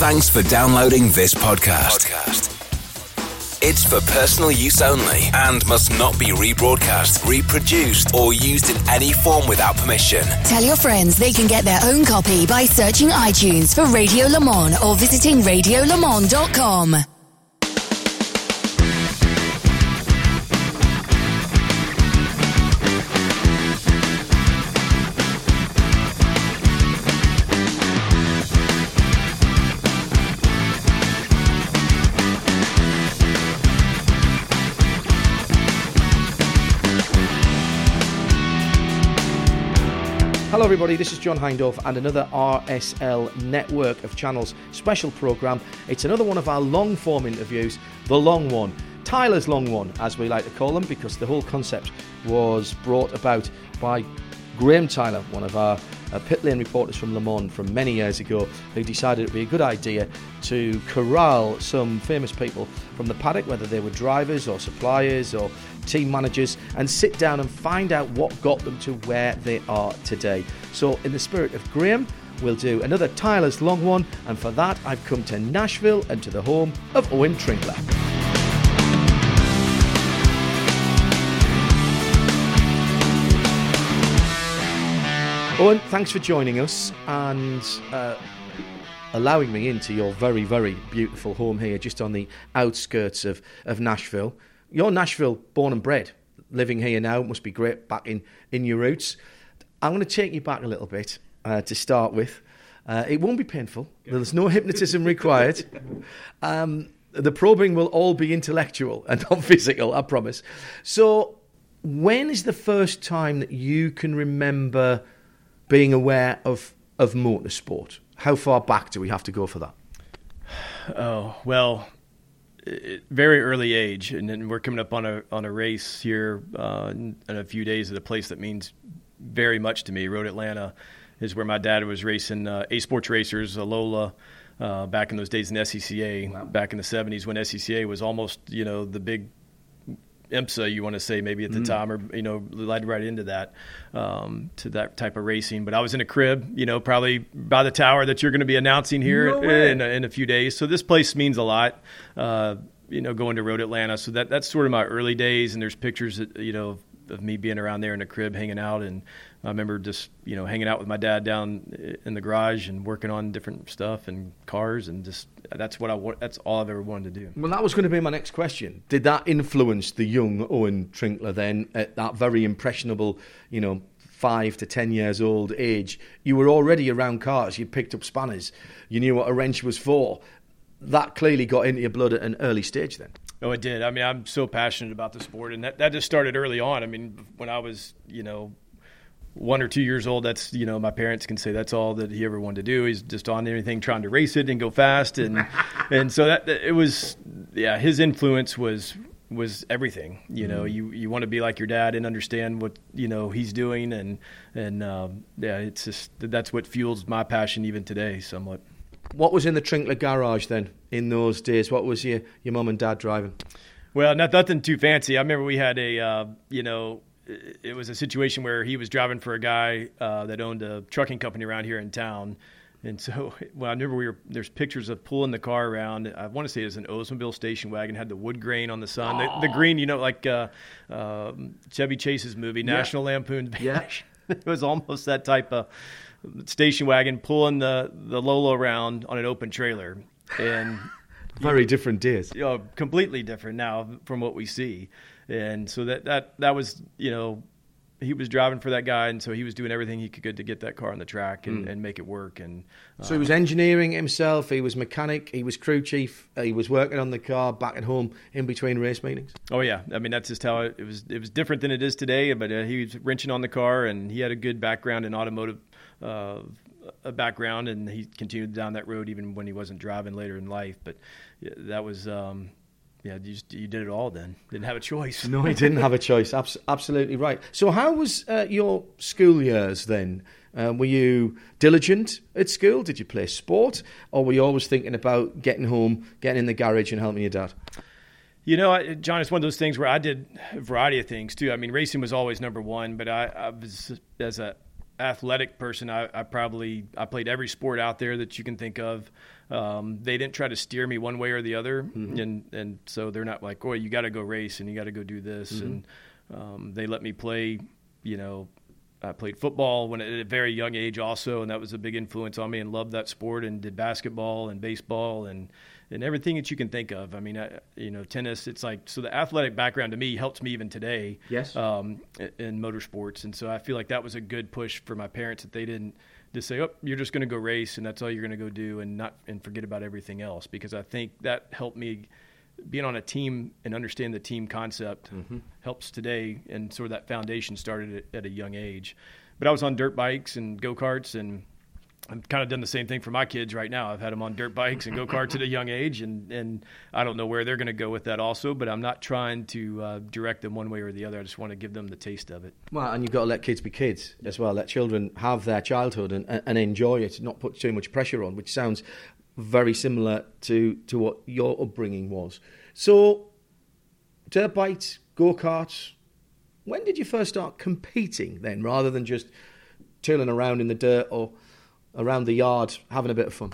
Thanks for downloading this podcast. It's for personal use only and must not be rebroadcast, reproduced, or used in any form without permission. Tell your friends they can get their own copy by searching iTunes for Radio Le Mans or visiting radiolemans.com. everybody. This is John Hindhaugh and another RSL network of channels special program. It's another one of our long form interviews, the long one, Tyler's long one, as we like to call them, because the whole concept was brought about by Graham Tyler, one of our uh, pit lane reporters from Le Mans from many years ago, who decided it would be a good idea to corral some famous people from the paddock, whether they were drivers or suppliers or team managers, and sit down and find out what got them to where they are today. So, in the spirit of Graham, we'll do another Tyler's long one, and for that, I've come to Nashville and to the home of Owen Trinkler. Owen, thanks for joining us and uh, allowing me into your very, very beautiful home here, just on the outskirts of, of Nashville. You're Nashville born and bred, living here now. It must be great back in, in your roots. I'm going to take you back a little bit uh, to start with. Uh, it won't be painful, there's no hypnotism required. Um, the probing will all be intellectual and not physical, I promise. So, when is the first time that you can remember being aware of, of motorsport? How far back do we have to go for that? Oh well, very early age, and then we're coming up on a on a race here uh, in, in a few days at a place that means very much to me. Road Atlanta is where my dad was racing uh, A Sports Racers, a Lola. Uh, back in those days in SCCA, wow. back in the 70s when SCCA was almost, you know, the big IMSA, you want to say maybe at the mm. time, or you know, led right into that um, to that type of racing. But I was in a crib, you know, probably by the tower that you're going to be announcing here no in, a, in, a, few days. So this place means a lot. Uh, you know, going to Road Atlanta. So that that's sort of my early days. And there's pictures, that, you know, of me being around there in the crib, hanging out, and I remember just you know hanging out with my dad down in the garage and working on different stuff and cars and just that's what I want. That's all I've ever wanted to do. Well, that was going to be my next question. Did that influence the young Owen Trinkler then at that very impressionable, you know, five to ten years old age? You were already around cars. You picked up spanners. You knew what a wrench was for. That clearly got into your blood at an early stage then. Oh, it did. I mean, I'm so passionate about the sport, and that, that just started early on. I mean, when I was, you know, one or two years old, that's you know my parents can say that's all that he ever wanted to do. He's just on anything trying to race it and go fast, and and so that it was yeah. His influence was was everything. You know, mm. you you want to be like your dad and understand what you know he's doing, and and um, yeah, it's just that's what fuels my passion even today, somewhat. What was in the Trinkler garage then in those days? What was your your mum and dad driving? Well, not nothing too fancy. I remember we had a uh, you know it was a situation where he was driving for a guy uh, that owned a trucking company around here in town. And so, well, I remember we were there's pictures of pulling the car around. I want to say it was an Oldsmobile station wagon, had the wood grain on the sun, the, the, green, you know, like uh, uh, Chevy Chase's movie, National yeah. Lampoon. Yeah, it was almost that type of station wagon pulling the the Lola around on an open trailer, and very different days. You know, completely different now from what we see and so that that that was you know he was driving for that guy, and so he was doing everything he could to get that car on the track and, mm. and make it work. And uh, so he was engineering himself. He was mechanic. He was crew chief. Uh, he was working on the car back at home in between race meetings. Oh yeah, I mean that's just how it, it was. It was different than it is today. But uh, he was wrenching on the car, and he had a good background in automotive. Uh, a background, and he continued down that road even when he wasn't driving later in life. But that was um, yeah, you, just, you did it all then. Didn't have a choice. no, he didn't have a choice. Abs- absolutely right. So, how was uh, your school years then? Um, were you diligent at school? Did you play sport? Or were you always thinking about getting home, getting in the garage, and helping your dad? You know, John, it's one of those things where I did a variety of things too. I mean, racing was always number one, but I, I was, as a athletic person, I, I, probably I played every sport out there that you can think of. Um, they didn't try to steer me one way or the other, mm-hmm. and and so they're not like, oh, you got to go race and you got to go do this, mm-hmm. and um, they let me play, you know, I played football when at a very young age also, and that was a big influence on me. And loved that sport, and did basketball and baseball and and everything that you can think of. I mean, I, you know, tennis. It's like so the athletic background to me helps me even today. Yes. Um, in motorsports, and so I feel like that was a good push for my parents that they didn't just say, "Oh, you're just going to go race, and that's all you're going to go do, and not and forget about everything else." Because I think that helped me being on a team and understand the team concept mm-hmm. helps today, and sort of that foundation started at, at, a young age. But I was on dirt bikes and go karts, and I've kind of done the same thing for my kids right now. I've had them on dirt bikes and go karts at a young age, and and I don't know where they're going to go with that also. But I'm not trying to uh, direct them one way or the other. I just want to give them the taste of it. Well, and you've got to let kids be kids as well. Let children have their childhood and, and enjoy it, not put too much pressure on, which sounds very similar to, to what your upbringing was. So, dirt bikes, go karts, when did you first start competing then, rather than just turning around in the dirt or around the yard having a bit of fun?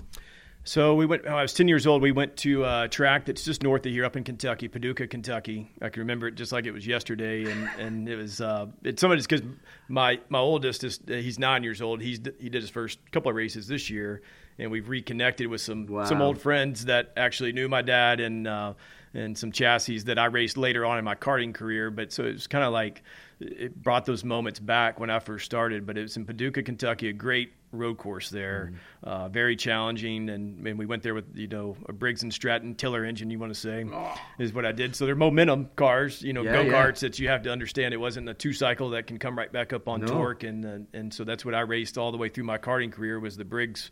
So we went. I was ten years old. We went to a track that's just north of here, up in Kentucky, Paducah, Kentucky. I can remember it just like it was yesterday, and, and it was. Uh, it's some of it's because my my oldest is he's nine years old. He's he did his first couple of races this year, and we've reconnected with some wow. some old friends that actually knew my dad and uh, and some chassis that I raced later on in my karting career. But so it was kind of like it brought those moments back when I first started. But it was in Paducah, Kentucky, a great road course there, mm-hmm. uh, very challenging, and, and we went there with you know a Briggs and Stratton tiller engine. You want to say oh. is what I did. So they're momentum cars, you know, yeah, go karts yeah. that you have to understand. It wasn't a two cycle that can come right back up on no. torque, and uh, and so that's what I raced all the way through my karting career was the Briggs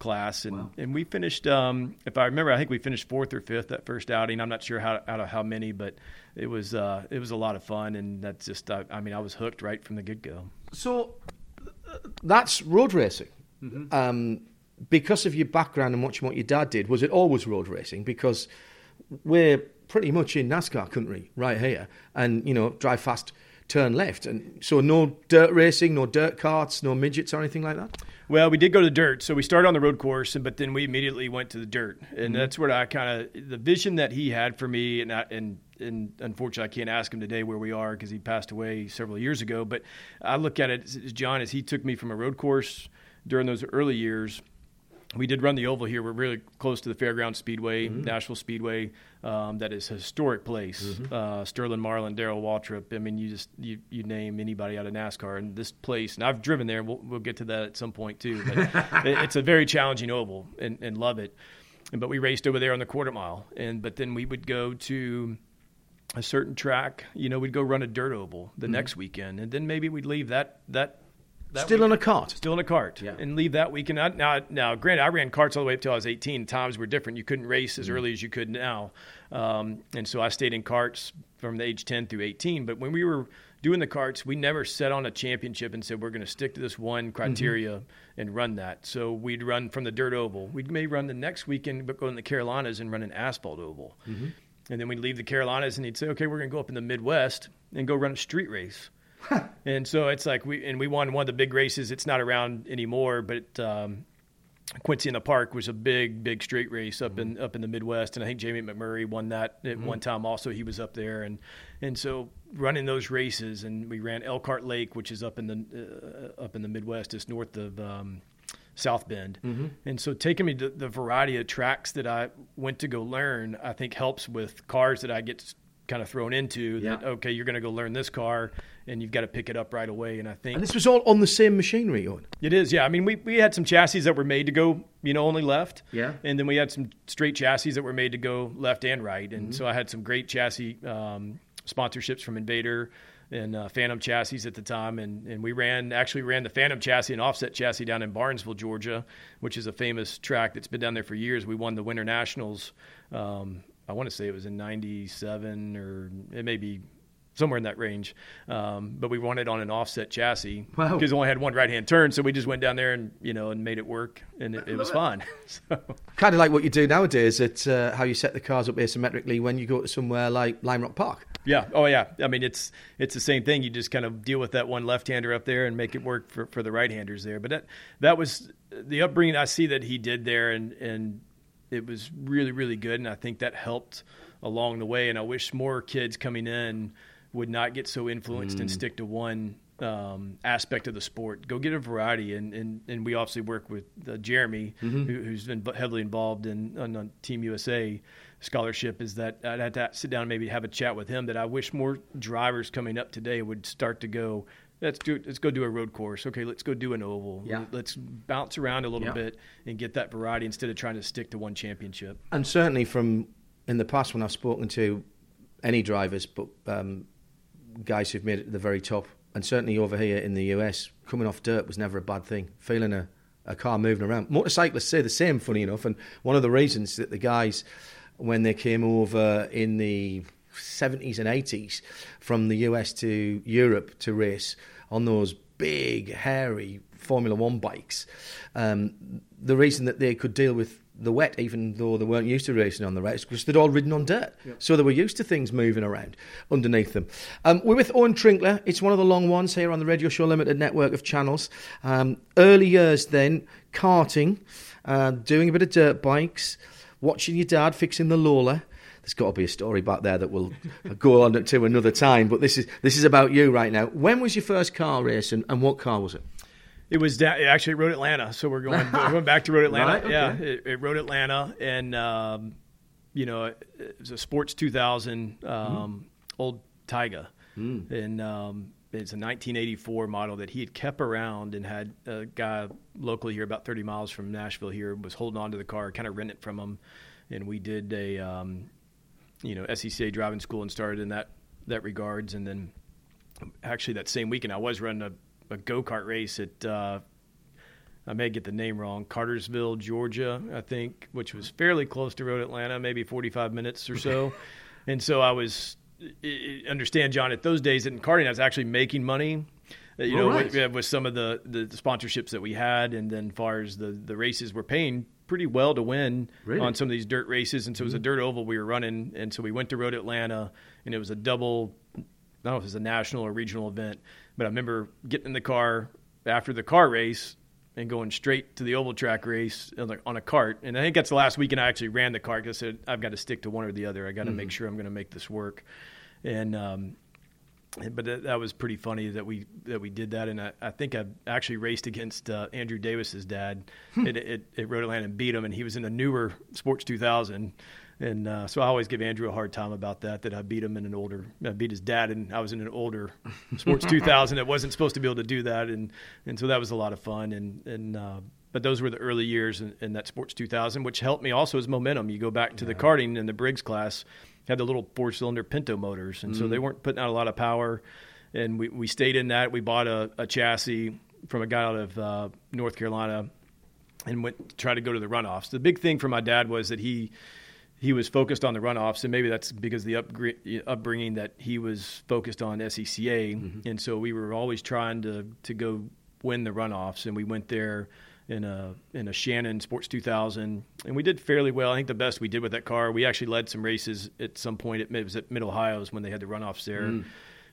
class, and wow. and we finished. Um, if I remember, I think we finished fourth or fifth that first outing. I'm not sure how out of how many, but it was uh, it was a lot of fun, and that's just. Uh, I mean, I was hooked right from the get go. So that's road racing. Mm-hmm. Um, because of your background and watching what your dad did, was it always road racing? Because we're pretty much in NASCAR country right here, and you know, drive fast, turn left, and so no dirt racing, no dirt carts, no midgets or anything like that. Well, we did go to the dirt, so we started on the road course, but then we immediately went to the dirt, and mm-hmm. that's where I kind of the vision that he had for me, and I, and and unfortunately, I can't ask him today where we are because he passed away several years ago. But I look at it, as John, as he took me from a road course during those early years we did run the oval here. We're really close to the Fairground Speedway, mm-hmm. Nashville Speedway. Um, that is a historic place. Mm-hmm. Uh, Sterling Marlin, Darrell Waltrip. I mean, you just you, you name anybody out of NASCAR, and this place. And I've driven there. We'll, we'll get to that at some point too. But it, it's a very challenging oval, and, and love it. And, but we raced over there on the quarter mile, and but then we would go to a certain track. You know, we'd go run a dirt oval the mm-hmm. next weekend, and then maybe we'd leave that that still week, in a cart. Still in a cart. Yeah. And leave that weekend. Now, now, granted, I ran carts all the way up till I was 18. Times were different. You couldn't race as mm early as you could now. Um, and so I stayed in carts from the age 10 through 18. But when we were doing the carts, we never set on a championship and said we're going to stick to this one mm-hmm. criteria mm-hmm. and run that. So we'd run from the dirt oval. We may run the next weekend, but go in the Carolinas and run an asphalt oval. Mm-hmm. And then we'd leave the Carolinas and he'd say, okay, we're going to go up in the Midwest and go run a street race and so it's like we and we won one of the big races. It's not around anymore, but um, Quincy in the Park was a big, big street race up in up in the Midwest, and I think Jamie McMurray won that at mm-hmm. one time. Also, he was up there, and and so running those races, and we ran Elkhart Lake, which is up in the uh, up in the Midwest, just north of. Um, South Bend. Mm-hmm. And so taking me to the variety of tracks that I went to go learn, I think helps with cars that I get kind of thrown into yeah. that okay you're going to go learn this car and you've got to pick it up right away and i think and this was all on the same machinery on it is yeah. I mean we, we had some chassis that were made to go you know only left. Yeah. And then we had some straight chassis that were made to go left and right. And mm-hmm. so i had some great chassis um, sponsorships from invader and uh, Phantom chassis at the time, and, and we ran actually ran the Phantom chassis and offset chassis down in Barnesville, Georgia, which is a famous track that's been down there for years. We won the Winter Nationals um, I want to say it was in 97 or it may be somewhere in that range. Um, but we won it on an offset chassis because wow. it only had one right hand turn. So we just went down there and, you know, and made it work and it, it was fun. so. Kind of like what you do nowadays at uh, how you set the cars up asymmetrically when you go to somewhere like Lime Rock Park. Yeah. Oh, yeah. I mean, it's it's the same thing. You just kind of deal with that one left-hander up there and make it work for, for the right-handers there. But that that was the upbringing I see that he did there, and and it was really really good, and I think that helped along the way. And I wish more kids coming in would not get so influenced mm. and stick to one um, aspect of the sport. Go get a variety, and and, and we obviously work with uh, Jeremy, mm-hmm. who, has been heavily involved in on, on, Team USA scholarship. Is that I'd have to sit down and maybe have a chat with him. That I wish more drivers coming up today would start to go. Let's do. Let's go do a road course. Okay, let's go do an oval. Yeah. Let's bounce around a little yeah. bit and get that variety instead of trying to stick to one championship. And certainly from in the past when I've spoken to any drivers, but um, guys who've made it to the very top and certainly over here in the US, coming off dirt was never a bad thing. Feeling a, a car moving around. Motorcyclists say the same, funny enough. And one of the reasons that the guys, when they came over in the 70s and 80s from the US to Europe to race on those big, hairy Formula One bikes, um, the reason that they could deal with the wet, even though they weren't used to racing on the wet, because they'd all ridden on dirt. Yep. So they were used to things moving around underneath them. Um, we're with Owen Trinkler. It's one of the long ones here on the Radio Show Limited network of channels. Um, early years then, karting, uh, doing a bit of dirt bikes, watching your dad fixing the Lola. There's got to be a story back there that will go on to another time, but this is this is about you right now. When was your first car race, and, and what car was it? It was da- actually Road Atlanta, so we're going we're going back to Road Atlanta. Right, okay. Yeah, it, it Road Atlanta, and um, you know it was a Sports 2000 um, mm. old Tiga, mm. and um, it's a 1984 model that he had kept around and had a guy locally here, about 30 miles from Nashville here, was holding on to the car, kind of rented it from him, and we did a um, you know SCCA driving school and started in that that regards, and then actually that same weekend I was running a a go kart race at uh, I may get the name wrong, Cartersville, Georgia, I think, which was fairly close to Road Atlanta, maybe 45 minutes or so. and so I was understand John at those days in karting I was actually making money. Uh, you know, right. with, with, some of the, the sponsorships that we had, and then as far as the the races were paying pretty well to win really? on some of these dirt races, and so it was a mm-hmm. dirt oval we were running, and so we went to Road Atlanta, and it was a double. I don't know if it was a national or regional event, but I remember getting in the car after the car race and going straight to the oval track race on a cart. And I think that's the last weekend I actually ran the cart because I said I've got to stick to one or the other. I got to mm-hmm. make sure I'm going to make this work. And um, but that, that, was pretty funny that we that we did that. And I, I think I actually raced against uh, Andrew Davis's dad at, at, at Road Atlanta and beat him. And he was in a newer Sports 2000 and uh, so I always give Andrew a hard time about that. That I beat him in an older, I beat his dad, and I was in an older Sports 2000 that wasn't supposed to be able to do that, and and so that was a lot of fun. And and uh, but those were the early years in, in, that Sports 2000, which helped me also as momentum. You go back to yeah. the karting and the Briggs class had the little four cylinder Pinto motors, and mm so they weren't putting out a lot of power. And we we stayed in that. We bought a, a chassis from a guy out of uh, North Carolina and went to try to go to the runoffs. The big thing for my dad was that he he was focused on the runoffs, and maybe that's because the upbringing that he was focused on SCCA, mm-hmm. and so we were always trying to to go win the runoffs, and we went there in a in a Shannon Sports 2000, and we did fairly well. I think the best we did with that car, we actually led some races at some point. It was at Mid Ohio's when they had the runoffs there, mm.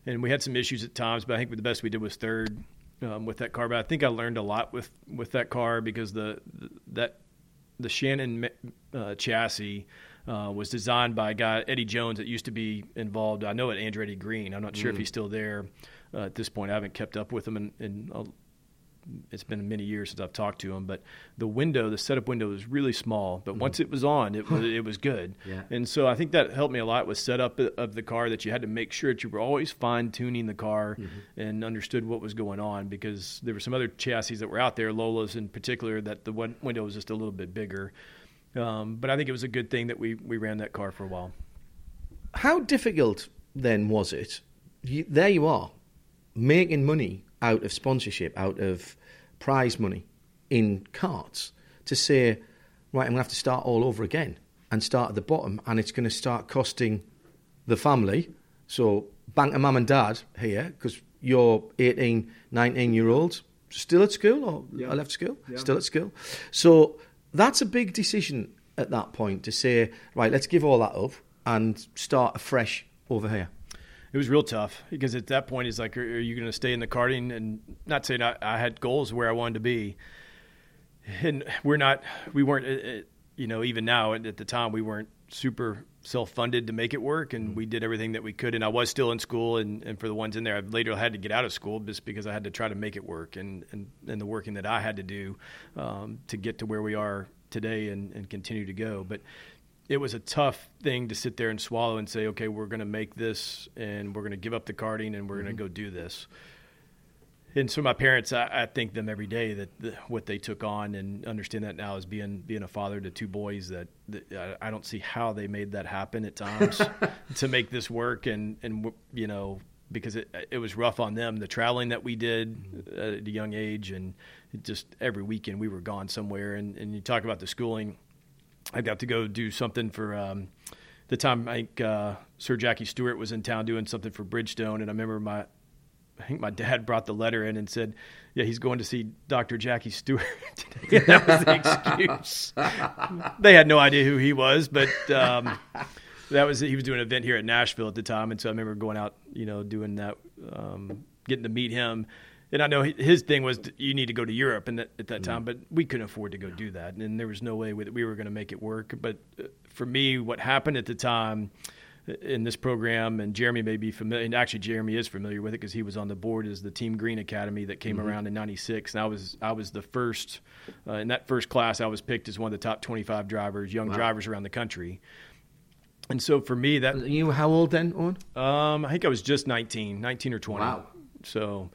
and we had some issues at times, but I think the best we did was third um, with that car. But I think I learned a lot with with that car because the, the that the Shannon uh, chassis uh, was designed by a guy Eddie Jones that used to be involved. I know at Andretti Green. I'm not sure mm. if he's still there uh, at this point. I haven't kept up with him in, in a, it's been many years since I've talked to him, but the window, the setup window was really small. But mm once it was on, it was it was good. Yeah. And so I think that helped me a lot with setup of the car. That you had to make sure that you were always fine tuning the car mm-hmm. and understood what was going on because there were some other chassis that were out there, Lolas in particular, that the window was just a little bit bigger. Um, but I think it was a good thing that we, we ran that car for a while. How difficult then was it? You, there you are, making money out of sponsorship, out of prize money in carts, to say, right, I'm going to have to start all over again and start at the bottom, and it's going to start costing the family. So, bank of mum and dad here, because you're 18, 19 year olds, still at school, or yeah. I left school, yeah. still at school. So, that's a big decision at that point to say, right, let's give all that up and start afresh over here. it was real tough because at that point it's like, are, are you going to stay in the karting? And not saying I, I, had goals where I wanted to be, and we're not, we weren't, uh, uh, you know, even now at the time we weren't super self-funded to make it work and we did everything that we could. And i was still in school and, and for the ones in there i later had to get out of school just because i had to try to make it work and, and, and the working that i had to do um, to get to where we are today and, and continue to go. But it was a tough thing to sit there and swallow and say okay we're going to make this and we're going to give up the karting and we're mm-hmm. going to go do this and so my parents, I, I thank them every day that the, what they took on, and understand that now as being being a father to two boys. That, that I, I don't see how they made that happen at times to make this work, and and you know because it it was rough on them the traveling that we did at a young age, and just every weekend we were gone somewhere. And and you talk about the schooling, I got to go do something for. Um, the time I think uh, Sir Jackie Stewart was in town doing something for Bridgestone, and I remember my I think my dad brought the letter in and said, "Yeah, he's going to see Dr. Jackie Stewart." Today." that was the excuse. they had no idea who he was, but um, that was he was doing an event here at Nashville at the time, and so I remember going out, you know, doing that, um, getting to meet him. And I know his thing was you need to go to Europe and at that time, mm. but we couldn't afford to go do that, and there was no way that we were going to make it work. But uh, for me, what happened at the time in this program, and Jeremy may be familiar. And actually, Jeremy is familiar with it because he was on the board as the Team Green Academy that came mm-hmm. around in '96. And I was I was the first uh, in that first class. I was picked as one of the top 25 drivers, young wow. drivers around the country. And so for me, that you how old then? On um, I think I was just 19, 19 or 20. Wow. So,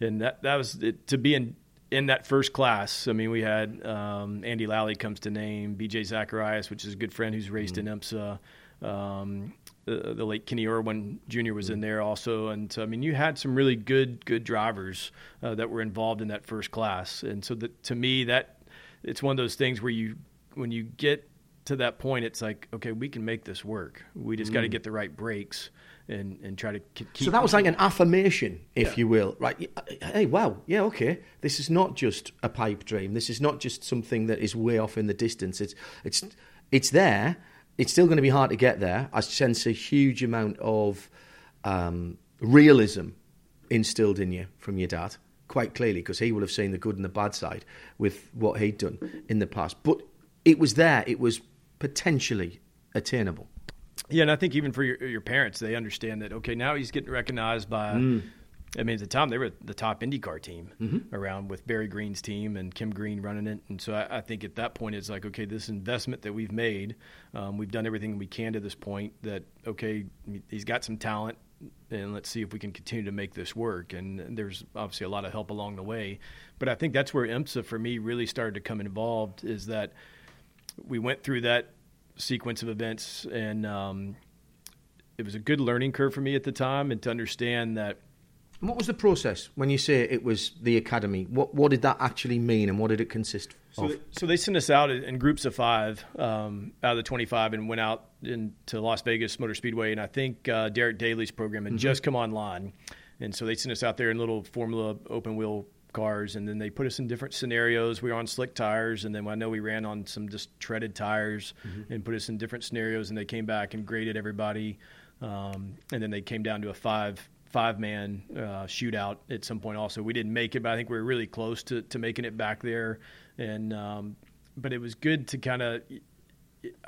and that that was it, to be in in that first class, I mean, we had um, Andy Lally comes to name, BJ Zacharias, which is a good friend who's raced mm-hmm. in IMSA. Um, the, the late Kenny Irwin Jr. was in there also, and so, I mean, you had some really good good drivers uh, that were involved in that first class, and so that to me that it's one of those things where you when you get to that point, it's like okay, we can make this work. We just mm. got to get the right breaks and and try to keep. So that was like an affirmation, if yeah. you will, right? Hey, wow, yeah, okay. This is not just a pipe dream. This is not just something that is way off in the distance. It's it's it's there it's still going to be hard to get there. I sense a huge amount of um, realism instilled in you from your dad, quite clearly, because he will have seen the good and the bad side with what he'd done in the past. But it was there, it was potentially attainable. Yeah, and I think even for your, your parents, they understand that, okay, now he's getting recognized by. Mm I mean, at the time they were the top IndyCar team mm-hmm. around with Barry Green's team and Kim Green running it, and so I, I, think at that point it's like, okay, this investment that we've made, um, we've done everything we can to this point. That okay, he's got some talent, and let's see if we can continue to make this work. And there's obviously a lot of help along the way, but I think that's where IMSA for me really started to come involved. Is that we went through that sequence of events, and um, it was a good learning curve for me at the time, and to understand that what was the process when you say it was the academy? What what did that actually mean, and what did it consist so of? They, so they sent us out in groups of five um, out of the twenty five, and went out into Las Vegas Motor Speedway, and I think uh, Derek Daly's program had mm-hmm. just come online, and so they sent us out there in little Formula open wheel cars, and then they put us in different scenarios. We were on slick tires, and then I know we ran on some just treaded tires, mm-hmm. and put us in different scenarios. And they came back and graded everybody, um, and then they came down to a five five man uh, shootout at some point. Also, we didn't make it, but I think we were really close to, to making it back there. And um, but it was good to kind of.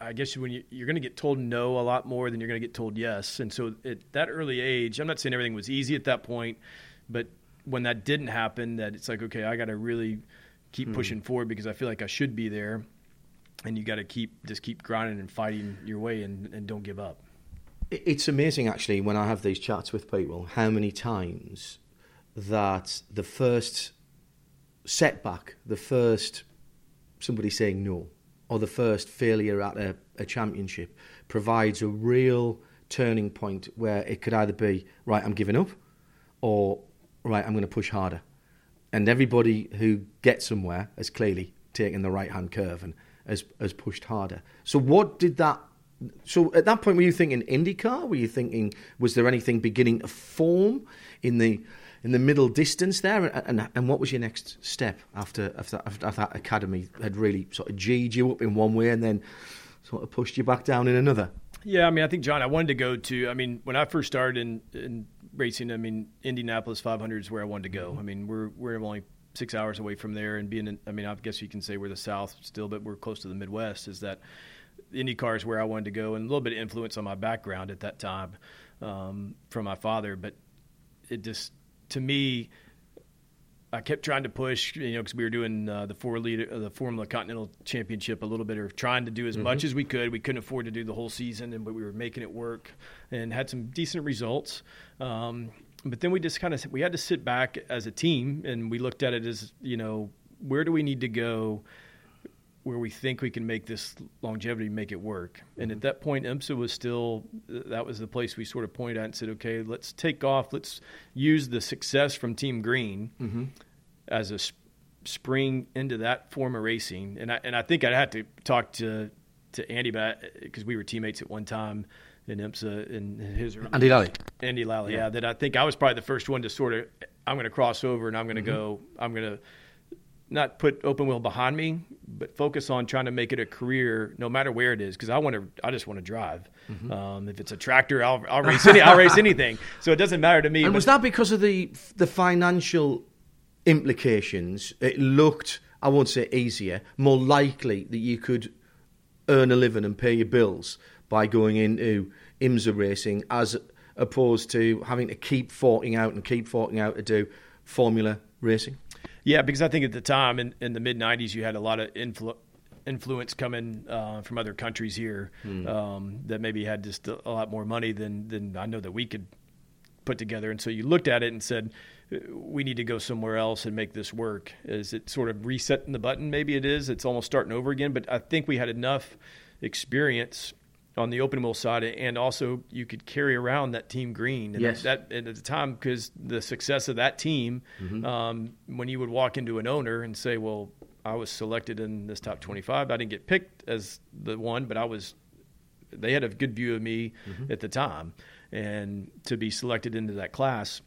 I guess when you, are going to get told no a lot more than you're going to get told yes, and so at that early age, I'm not saying everything was easy at that point, but when that didn't happen, that it's like okay, I got to really keep hmm. pushing forward because I feel like I should be there, and you got to keep just keep grinding and fighting your way and, and don't give up. It's amazing, actually, when I have these chats with people, how many times that the first setback, the first somebody saying no, or the first failure at a, a championship provides a real turning point where it could either be, right, I'm giving up, or, right, I'm going to push harder. And everybody who gets somewhere has clearly taken the right hand curve and has, has pushed harder. So, what did that so at that point, were you thinking IndyCar? Were you thinking was there anything beginning to form in the in the middle distance there? And, and, and what was your next step after after, after that academy had really sort of G'd you up in one way and then sort of pushed you back down in another? Yeah, I mean, I think John, I wanted to go to. I mean, when I first started in, in racing, I mean, Indianapolis 500 is where I wanted to go. Mm-hmm. I mean, we're we're only six hours away from there, and being, in, I mean, I guess you can say we're the South still, but we're close to the Midwest. Is that IndyCar is where I wanted to go, and a little bit of influence on my background at that time um, from my father, but it just to me I kept trying to push, you know, because we were doing uh, the four leader, uh, the Formula Continental Championship a little bit, or trying to do as mm-hmm. much as we could. We couldn't afford to do the whole season, and but we were making it work, and had some decent results. Um, but then we just kind of we had to sit back as a team, and we looked at it as you know, where do we need to go? Where we think we can make this longevity make it work, and at mm-hmm. that point, IMSA was still that was the place we sort of pointed at and said, okay, let's take off, let's use the success from Team Green, mm-hmm as a sp- spring into that form of racing. And I, and I think I'd have to talk to, to Andy about because we were teammates at one time in IMSA in his Andy Lally. Andy Lally, yeah. yeah. That I think I was probably the first one to sort of I'm going to cross over and I'm going to mm-hmm. go. I'm going to not put open wheel behind me, but focus on trying to make it a career, no matter where it is, because I want to. I just want to drive. Mm-hmm. Um, if it's a tractor, I'll, I'll race any. I'll race anything. So it doesn't matter to me. And was that because of the the financial implications, it looked, I won't say easier, more likely that you could earn a living and pay your bills by going into IMSA racing as opposed to having to keep forking out and keep forking out to do Formula racing? Yeah, because I think at the time in, in the mid 90s, you had a lot of influ- influence coming uh, from other countries here mm. um, that maybe had just a, a lot more money than, than I know that we could put together. And so you looked at it and said, we need to go somewhere else and make this work. Is it sort of resetting the button? Maybe it is. It's almost starting over again. But I think we had enough experience on the open wheel side, and also you could carry around that team green. And yes. that, that at the time, because the success of that team, mm-hmm. um, when you would walk into an owner and say, "Well, I was selected in this top 25. I didn't get picked as the one, but I was." They had a good view of me mm-hmm. at the time, and to be selected into that class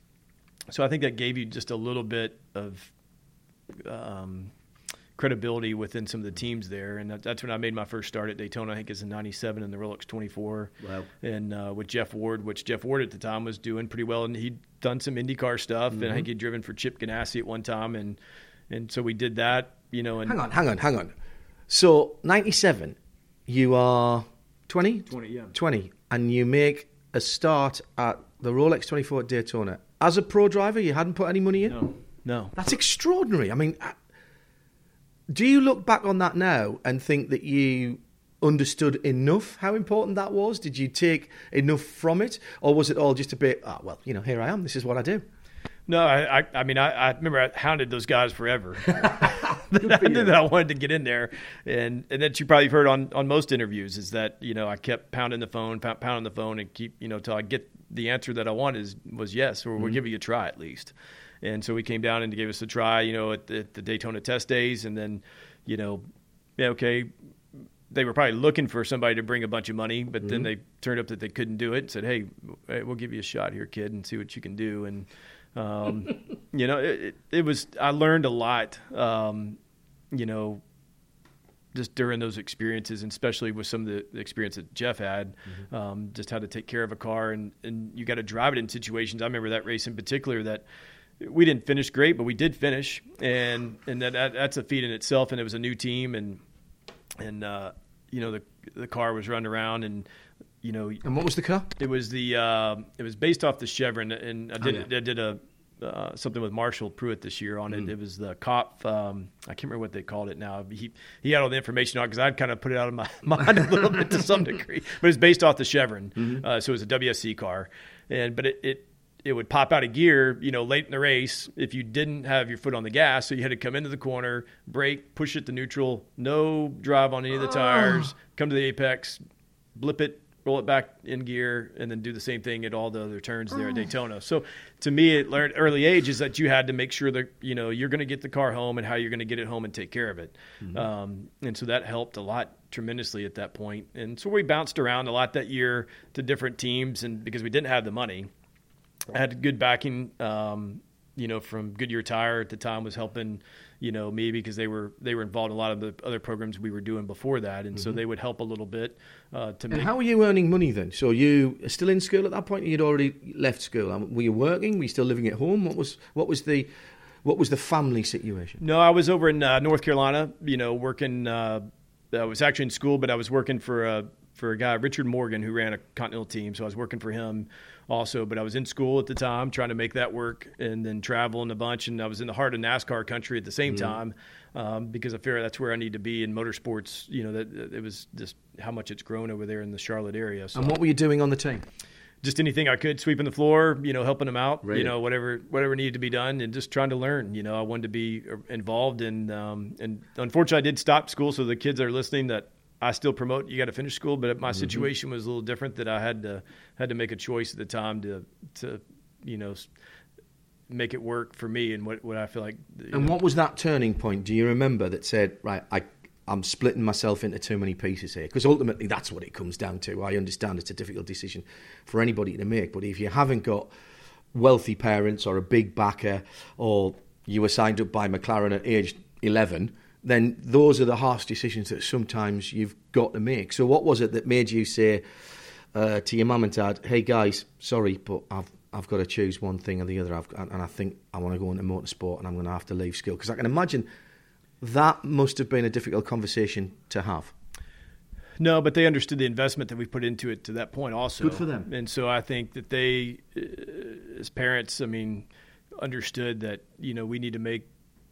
so I think that gave you just a little bit of um, credibility within some of the teams there, and that, that's when I made my first start at Daytona. I think it's in '97 in the Rolex 24, wow. and uh, with Jeff Ward, which Jeff Ward at the time was doing pretty well, and he'd done some IndyCar stuff, mm-hmm. and I think mm-hmm. he'd driven for Chip Ganassi at one time, and and so we did that, you know. And hang on, hang on, hang on. So '97, you are 20, 20, yeah, 20, and you make a start at the Rolex 24 at Daytona as a pro driver, you hadn't put any money in? No. No. That's extraordinary. I mean, do you look back on that now and think that you understood enough how important that was? Did you take enough from it? Or was it all just a bit, oh, well, you know, here I am, this is what I do? No, I, I, I mean, I, I, remember I hounded those guys forever. I knew that I wanted to get in there, and and that you probably heard on, on most interviews is that you know I kept pounding the phone, pounding the phone, and keep you know till I get the answer that I wanted is, was yes, or we'll mm-hmm. give you a try at least. And so we came down and gave us a try, you know, at the, at the Daytona test days, and then, you know, yeah, okay, they were probably looking for somebody to bring a bunch of money, but mm-hmm. then they turned up that they couldn't do it and said, hey, we'll give you a shot here, kid, and see what you can do. And, um, you know, it, it, was, I learned a lot, um, you know, just during those experiences, and especially with some of the, the experience that Jeff had, mm-hmm. um, just how to take care of a car, and and you got to drive it in situations. I remember that race in particular that we didn't finish great, but we did finish, and and that, that that's a feat in itself. And it was a new team, and and uh, you know the the car was running around, and you know. And what was the car? It was the uh, it was based off the Chevron, and I did oh, yeah. I did a uh, something with Marshall Pruett this year on it. Mm. It was the cop. Um, I can't remember what they called it now. He he had all the information on because I'd kind of put it out of my mind a little bit to some degree. But it's based off the Chevron, mm-hmm. uh, so it was a WSC car, and but it, it it would pop out of gear, you know, late in the race if you didn't have your foot on the gas. So you had to come into the corner, brake, push it to neutral, no drive on any of the tires, oh. come to the apex, blip it, roll it back in gear, and then do the same thing at all the other turns there at. Daytona. So to me, it learned early age is that you had to make sure that you know you're going to get the car home and how you're going to get it home and take care of it. Mm-hmm. Um, and so that helped a lot tremendously at that point. And so we bounced around a lot that year to different teams, and because we didn't have the money, I had good backing. Um, you know, from Goodyear Tire at the time was helping, you know, me because they were they were involved in a lot of the other programs we were doing before that, and mm-hmm. so they would help a little bit uh, to. And make... how were you earning money then? So you are still in school at that point? You'd already left school. Were you working? Were you still living at home? What was what was the what was the family situation? No, I was over in uh, North Carolina. You know, working. Uh, I was actually in school, but I was working for a for a guy Richard Morgan who ran a continental team. So I was working for him also. But I was in school at the time, trying to make that work, and then traveling a bunch. And I was in the heart of NASCAR country at the same mm-hmm. time um, because I figured that's where I need to be in motorsports. You know, that, it was just how much it's grown over there in the Charlotte area. So. And what were you doing on the team? Just anything I could, sweeping the floor, you know, helping them out, right. you know, whatever whatever needed to be done, and just trying to learn. You know, I wanted to be uh, involved, and um, and unfortunately, I did stop school. So the kids that are listening that I still promote you got to finish school, but my mm-hmm. situation was a little different that I had to had to make a choice at the time to to you know make it work for me and what what I feel like. And know. what was that turning point? Do you remember that said right I I'm splitting myself into too many pieces here because ultimately that's what it comes down to. I understand it's a difficult decision for anybody to make, but if you haven't got wealthy parents or a big backer or you were signed up by McLaren at age 11 then those are the harsh decisions that sometimes you've got to make. So, what was it that made you say uh, to your mum and dad, "Hey guys, sorry, but I've I've got to choose one thing or the other, I've, and I think I want to go into motorsport, and I'm going to have to leave school"? Because I can imagine that must have been a difficult conversation to have. No, but they understood the investment that we put into it to that point also. Good for them. And so I think that they, uh, as parents, I mean, understood that you know we need to make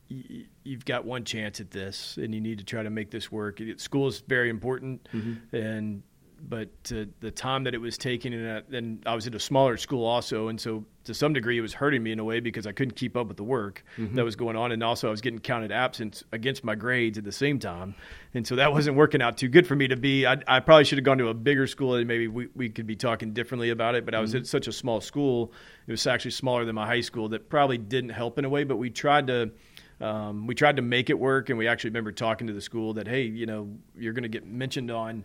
you've got one chance at this, and you need to try to make this work. School is very important, mm-hmm. and but uh, the time that it was taking, and, then I was at a smaller school also, and so to some degree it was hurting me in a way because I couldn't keep up with the work mm-hmm. that was going on, and also I was getting counted absence against my grades at the same time, and so that wasn't working out too good for me to be. I, I probably should have gone to a bigger school, and maybe we, we could be talking differently about it. But I was mm-hmm. at such a small school; it was actually smaller than my high school that probably didn't help in a way. But we tried to um, we tried to make it work, and we actually remember talking to the school that, hey, you know, you're going to get mentioned on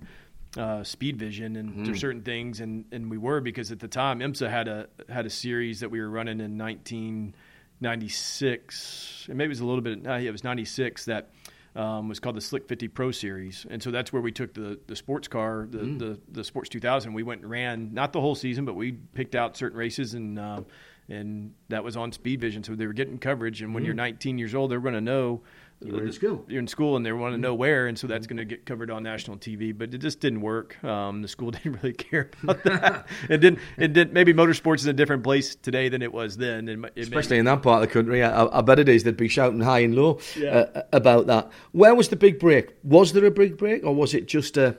uh, Speed Vision and mm. there's certain things, and, and we were because at the time IMSA had a had a series that we were running in 1996, and maybe it was a little bit. Uh, it was 96 that. Um, was called the Slick 50 Pro Series, and so that's where we took the the sports car, the mm. the, the Sports 2000. We went and ran not the whole season, but we picked out certain races and uh, and that was on Speed Vision. So they were getting coverage. And when mm-hmm. you're 19 years old, they're going to know you're in school. You're in school, and they want to know mm-hmm. where, and so that's going to get covered on national TV. But it just didn't work. Um, the school didn't really care about that. it didn't. It didn't. Maybe motorsports is a different place today than it was then. It, it Especially in that part of the country, I, I, bet it is. They'd be shouting high and low yeah. uh, about that. Where was the big break? Was there a big break, or was it just a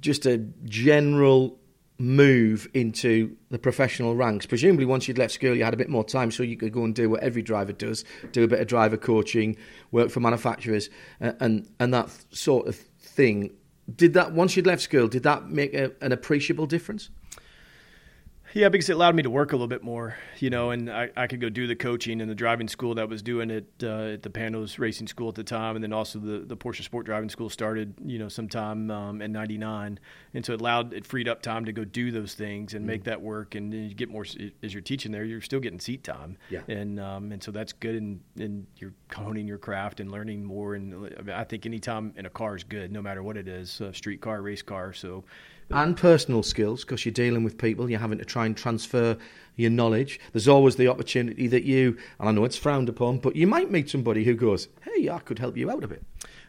just a general move into the professional ranks? Presumably, once you'd left school, you had a bit more time, so you could go and do what every driver does: do a bit of driver coaching, work for manufacturers, and and that sort of thing. Did that once you'd left school? Did that make a, an appreciable difference? Yeah, because it allowed me to work a little bit more, you know, and I, I could go do the coaching and the driving school that I was doing at uh, at the Panoz Racing School at the time, and then also the, the Porsche Sport Driving School started, you know, sometime um, in '99, and so it allowed it freed up time to go do those things and mm. make that work, and then you get more as you're teaching there, you're still getting seat time, yeah, and um, and so that's good, and and you're honing your craft and learning more, and I, mean, I think any time in a car is good, no matter what it is, street car, race car, so and personal skills because you're dealing with people, you're having to try and transfer your knowledge. There's always the opportunity that you, and I know it's frowned upon, but you might meet somebody who goes, Hey, I could help you out a bit.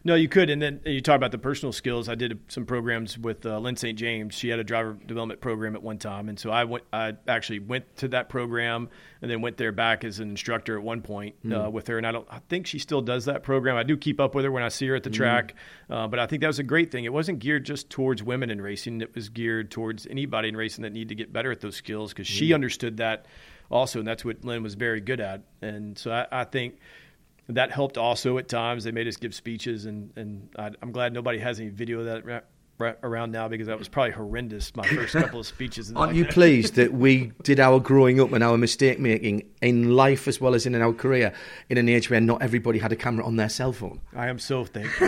No, you could. And then you talk about the personal skills. I did some programs with uh, Lyn St. James. She had a driver development program at one time. And so I went, I actually went to that program and then went there back as an instructor at one point mm. uh, hmm. with her. And I don't, I think she still does that program. I do keep up with her when I see her at the mm. track. Uh, but I think that was a great thing. It wasn't geared just towards women in racing. It was geared towards anybody in racing that needed to get better at those skills because mm. she hmm. understood that also. And that's what Lyn was very good at. And so I, I think, that helped also at times. They made us give speeches, and and I, am glad nobody has any video of that around now because that was probably horrendous. My first couple of speeches. Aren't you pleased that we did our growing up and our mistake making in life as well as in our career in an age where not everybody had a camera on their cell phone? I am so thankful.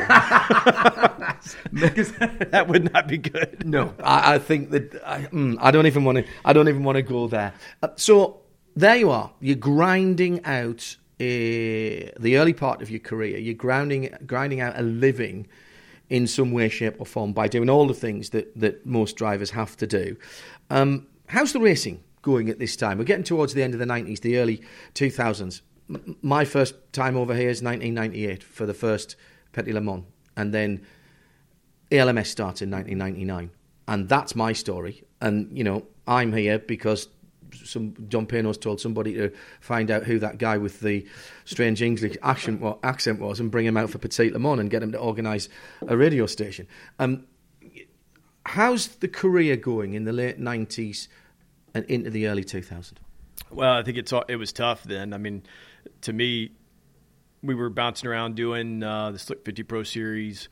because that would not be good. No, I, I think that I, mm, I, don't even want to. I don't even want to go there. Uh, so there you are. You're grinding out uh, the early part of your career. You're grinding grinding out a living in some way, shape, or form by doing all the things that, that most drivers have to do. Um, how's the racing going at this time? We're getting towards the end of the 90s, the early 2000s. M- my first time over here is 1998 for the first Petit Le Mans, and then ALMS starts in 1999. And that's my story. And, you know, I'm here because some John Panoz told somebody to find out who that guy with the strange English accent, accent was and bring him out for Petit Le Mans and get him to organise a radio station. Um, how's the career going in the late 90s and into the early 2000s? Well, I think it's it was tough then. I mean, to me, we were bouncing around doing uh, the Slick 50 Pro Series.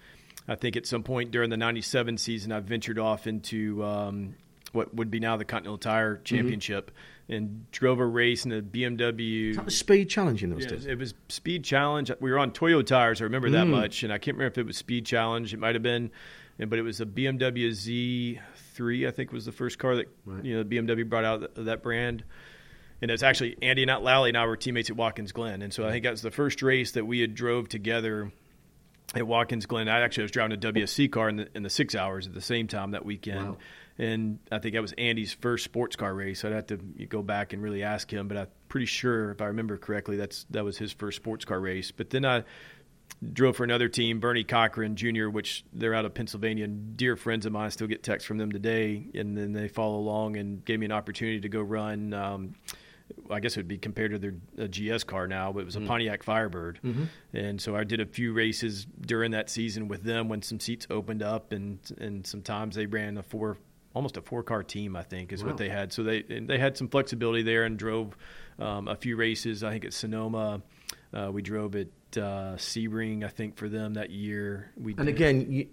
I think at some point during the '97 season, I ventured off into um, what would be now the Continental Tire mm-hmm. Championship mm-hmm. and drove a race in a BMW. that was Speed Challenge in those yeah, days? It was Speed Challenge. We were on Toyo tires. I remember mm. that much, and I can't remember if it was Speed Challenge. It might have been, but it was a BMW Z3. I think was the first car that right. you know BMW brought out that brand. And it's actually Andy and Lally and I were teammates at Watkins Glen, and so I think that was the first race that we had drove together at Watkins Glen. I actually was driving a WSC car in the, in the six hours at the same time that weekend. Wow and I think that was Andy's first sports car race. I'd have to go back and really ask him, but I'm pretty sure, if I remember correctly, that's that was his first sports car race. But then I drove for another team, Bernie Cochran Jr., which they're out of Pennsylvania, and dear friends of mine. I still get texts from them today, and then they follow along and gave me an opportunity to go run. Um, I guess it would be compared to their GS car now, but it was a mm. Pontiac Firebird. Mm-hmm. And so I did a few races during that season with them when some seats opened up, and and sometimes they ran a four almost a four car team, I think, is wow. what they had. So they they had some flexibility there and drove um, a few races. I think at Sonoma, uh, we drove at uh, Sebring, I think, for them that year. We and did. again, you,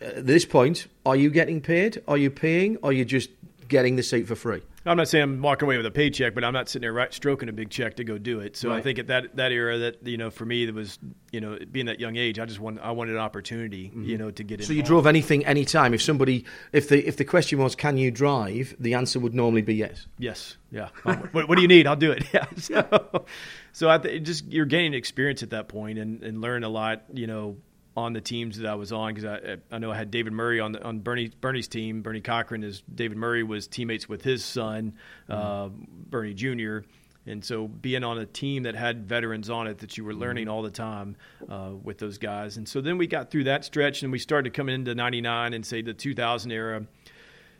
at this point, are you getting paid? Are you paying? Are you just getting the seat for free? I'm not saying I'm walking away with a paycheck, but I'm not sitting there right, stroking a big check to go do it. So right. I think at that that era, that you know, for me, that was you know, being that young age, I just want I wanted an opportunity, mm-hmm. you know, to get. It. So you drove anything, anytime. If somebody, if the if the question was, can you drive? The answer would normally be yes. Yes. Yeah. what, what, do you need? I'll do it. Yeah. So, so I th- just you're gaining experience at that point and and learn a lot. You know, on the teams that I was on because I, I know I had David Murry on the, on Bernie Bernie's team. Bernie Cochran is David Murry was teammates with his son mm-hmm. uh, Bernie Jr. And so being on a team that had veterans on it that you were learning mm-hmm. all the time uh, with those guys. And so then we got through that stretch and we started to coming into 99 and say the 2000 era.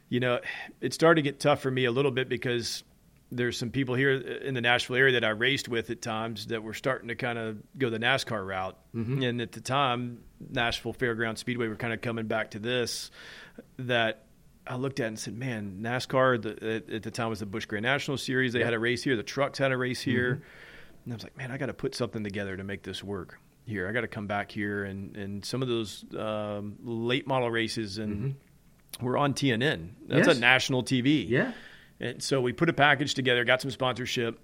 You know, it started to get tough for me a little bit because there's some people here in the Nashville area that I raced with at times that were starting to kind of go the NASCAR route. Mm-hmm. And at the time, Nashville Fairground Speedway were kind of coming back to this that I looked at and said, man, NASCAR the, at the time was the Busch Grand National Series. They had a race here. The trucks had a race here. Mm-hmm. And I was like, man, I got to put something together to make this work here. I got to come back here. And, and some of those um, late model races and mm-hmm. we're on TNN. That's yes. a national TV. Yeah. And so we put a package together, got some sponsorship.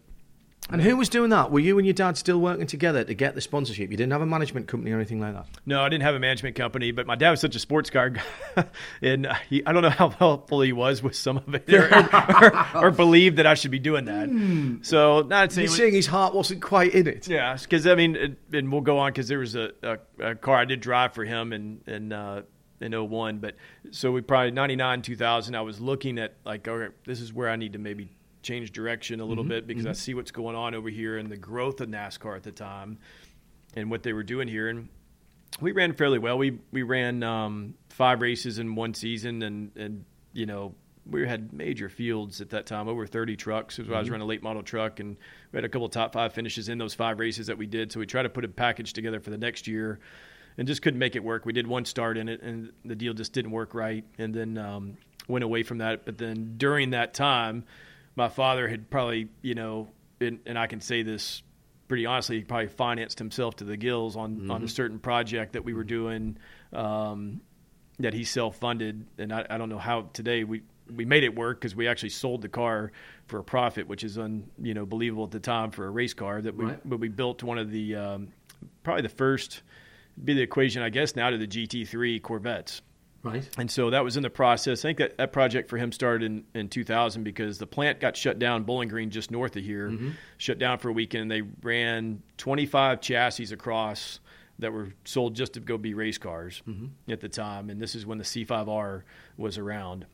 And who was doing that? Were you and your dad still working together to get the sponsorship? You didn't have a management company or anything like that? No, I didn't have a management company, but my dad was such a sports car guy. and he, I don't know how helpful he was with some of it or, or, or believed that I should be doing that. Hmm. So, not saying. You're saying his heart wasn't quite in it. Yeah, because, I mean, it, and we'll go on because there was a, a, a, car I did drive for him and, and uh, in 01 but so we probably 99 2000 i was looking at like okay this is where i need to maybe change direction a little mm-hmm. bit because mm-hmm. i see what's going on over here and the growth of nascar at the time and what they were doing here and we ran fairly well we we ran um, five races in one season and and you know we had major fields at that time, over 30 trucks. mm-hmm. I was running a late model truck, and we had a couple top five finishes in those five races that we did. So we tried to put a package together for the next year and just couldn't make it work. We did one start in it, and the deal just didn't work right, and then um, went away from that. But then during that time, my father had probably, you know, and, and I can say this pretty honestly, he probably financed himself to the gills on mm-hmm. on a certain project that we were doing um, that he self funded, and I, I don't know how today we we made it work because we actually sold the car for a profit, which is un you know believable at the time for a race car. That we right. but we built one of the um, probably the first be the equation, I guess, now to the GT3 Corvettes. Right. And so that was in the process. I think that, that project for him started in, in 2000 because the plant got shut down, Bowling Green, just north of here, mm-hmm. shut down for a weekend. And they ran 25 chassis across that were sold just to go be race cars mm-hmm. at the time. And this is when the C5R was around.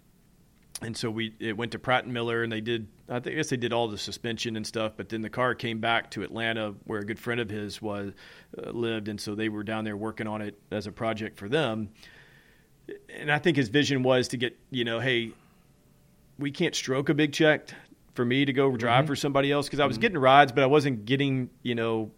And so we it went to Pratt and Miller, and they did. I think I guess they did all the suspension and stuff. But then the car came back to Atlanta, where a good friend of his was uh, lived, and so they were down there working on it as a project for them and I think his vision was to get, you know, hey, we can't stroke a big check for me to go drive for somebody else because I was getting rides, but I wasn't getting, you know,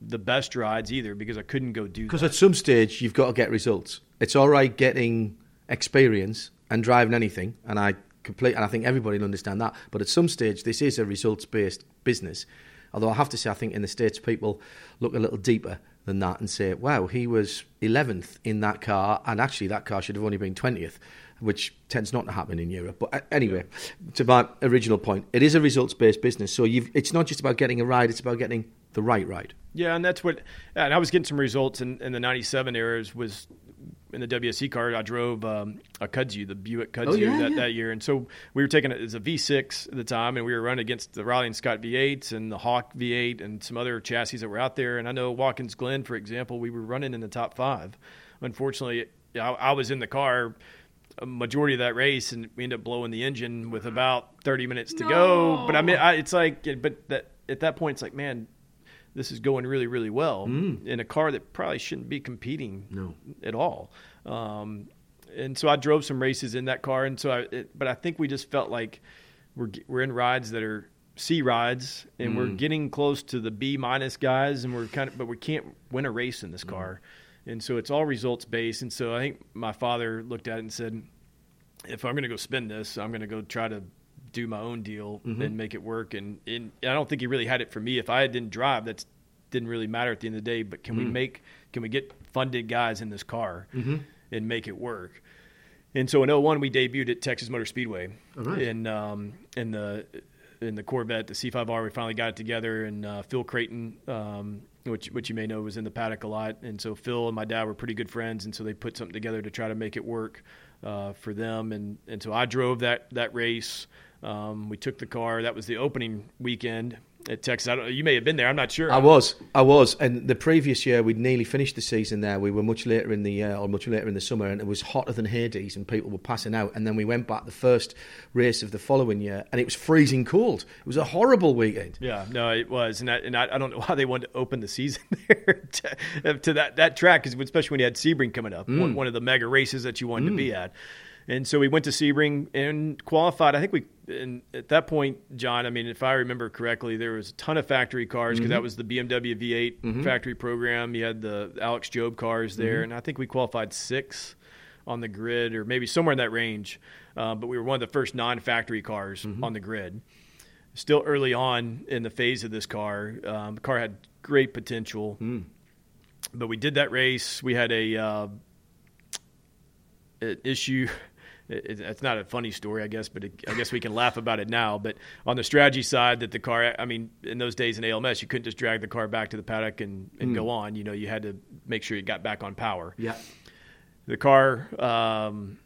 the best rides either because I couldn't go do Because at some stage you've got to get results. It's all right getting experience and driving anything, and I complete, and I think everybody will understand that. But at some stage, this is a results-based business. Although I have to say, I think in the states people look a little deeper than that and say, "Wow, he was 11th in that car, and actually that car should have only been 20th." Which tends not to happen in Europe. But uh, anyway, to my original point, it is a results-based business. So you've, it's not just about getting a ride; it's about getting the right ride. Yeah, and that's what. And I was getting some results in, in the '97 eras. Was in the WSC car, I drove um, a Kudzu, the Buick Kudzu, Oh, yeah, that, yeah. that year, and so we were taking it as a V6 at the time, and we were running against the Riley and Scott V8s and the Hawk V8 and some other chassis that were out there. And I know Watkins Glen, for example, we were running in the top five. Unfortunately, I, I was in the car a majority of that race, and we ended up blowing the engine with about 30 minutes to go. But I mean, I, it's like, but that at that point, it's like, man, this is going really, really well mm. in a car that probably shouldn't be competing No. at all. Um, and so I drove some races in that car, and so I, it, but I think we just felt like we're we're in rides that are C rides, and we're mm. getting close to the B minus guys, and we're kind of, but we can't win a race in this mm. car, and so it's all results based. And so I think my father looked at it and said, if I'm going to go spend this, I'm going to go try to do my own deal and make it work. And, and I don't think he really had it for me. If I didn't drive, that didn't really matter at the end of the day. But can we make, can we get funded guys in this car and make it work? And so in 01, we debuted at Texas Motor Speedway. Right. In, um, in the, in the Corvette, the C5R, we finally got it together. And uh, Phil Creighton, um, which, which you may know was in the paddock a lot. And so Phil and my dad were pretty good friends. And so they put something together to try to make it work uh, for them. And, and so I drove that, that race. Um, we took the car. That was the opening weekend at Texas. I don't, you may have been there. I'm not sure. I was, I was, and the previous year we'd nearly finished the season there. We were much later in the year, or much later in the summer, and it was hotter than Hades, and people were passing out. And then we went back the first race of the following year, and it was freezing cold. It was a horrible weekend. Yeah, no, it was, and I, and I, I don't know why they wanted to open the season there to, to that that track, especially when you had Sebring coming up, one, mm. one of the mega races that you wanted to be mm. at. And so we went to Sebring and qualified. I think we, and at that point, John. I mean, if I remember correctly, there was a ton of factory cars because that was the BMW V8 factory program. You had the Alex Job cars there, and I think we qualified six on the grid, or maybe somewhere in that range. Uh, but we were one of the first non-factory cars on the grid still early on in the phase of this car. Um, the car had great potential, but we did that race. We had a uh, an issue. It, it's not a funny story, I guess, but it, I guess we can laugh about it now. But on the strategy side, that the car, I mean, in those days in ALMS, you couldn't just drag the car back to the paddock and, and go on. You know, you had to make sure you got back on power. Yeah, The car, um,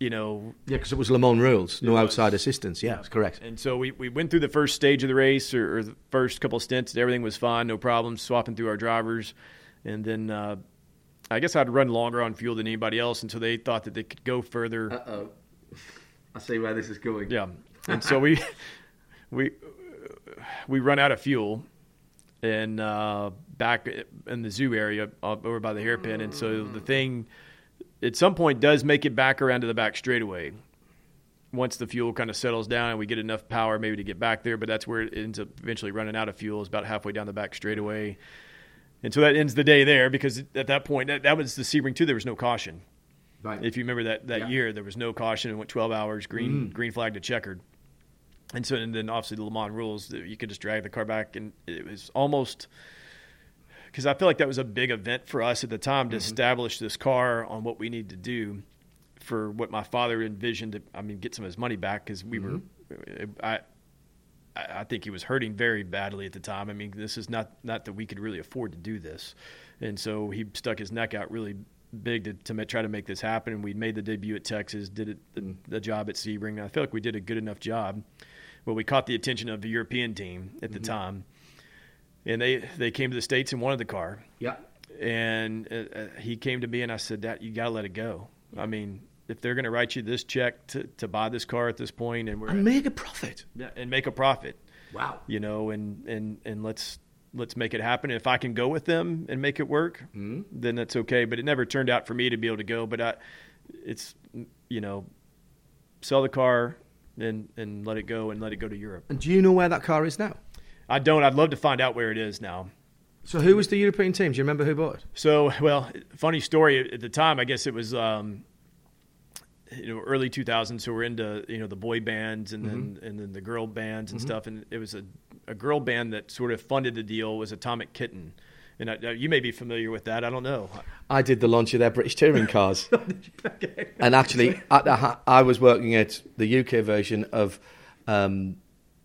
you know, yeah, because it was Le Mans rules, no was. outside assistance. Yeah, that's correct. And so we, we went through the first stage of the race, or, or the first couple of stints. Everything was fine, no problems, swapping through our drivers. And then uh, I guess I'd run longer on fuel than anybody else, until they thought that they could go further. Uh oh, I see where this is going. Yeah, and so we we we run out of fuel, and uh, back in the zoo area uh, over by the hairpin, and so the thing at some point does make it back around to the back straightaway. Once the fuel kind of settles down and we get enough power maybe to get back there, but that's where it ends up eventually running out of fuel. Is about halfway down the back straightaway, and so that ends the day there because at that point that, that was the Sebring too. There was no caution. Right. If you remember that, that Yeah. year, there was no caution and went 12 hours, green mm. green flag to checkered. And so, and then obviously the Le Mans rules, that you could just drag the car back, and it was almost because I feel like that was a big event for us at the time to mm-hmm. establish this car on what we need to do for what my father envisioned. To, I mean, get some of his money back because we were, mm-hmm. I, I I think he was hurting very badly at the time. I mean, this is not not that we could really afford to do this, and so he stuck his neck out really big to, to try to make this happen. And we made the debut at Texas, did it, the, the job at Sebring. I feel like we did a good enough job. Well, we caught the attention of the European team at the mm-hmm. time, and they they came to the states and wanted the car. Yeah. And uh, uh he came to me and I said, "That you got to let it go. I mean, if they're going to write you this check to, to buy this car at this point and we're and make a profit, yeah, and make a profit. Wow. You know, and and and let's let's make it happen. If I can go with them and make it work, mm-hmm. then that's okay. But it never turned out for me to be able to go. But I, it's you know, sell the car and and let it go and let it go to Europe. And do you know where that car is now? I don't. I'd love to find out where it is now. So who was the European team? Do you remember who bought it? So well, funny story. At the time, I guess it was. Um, you know early 2000s who we're into you know the boy bands and mm-hmm. then and then the girl bands and mm-hmm. stuff and it was a, a girl band that sort of funded the deal was atomic kitten and I, you may be familiar with that. I don't know. I did the launch of their British touring cars, okay. and actually, the, I was working at the UK version of um,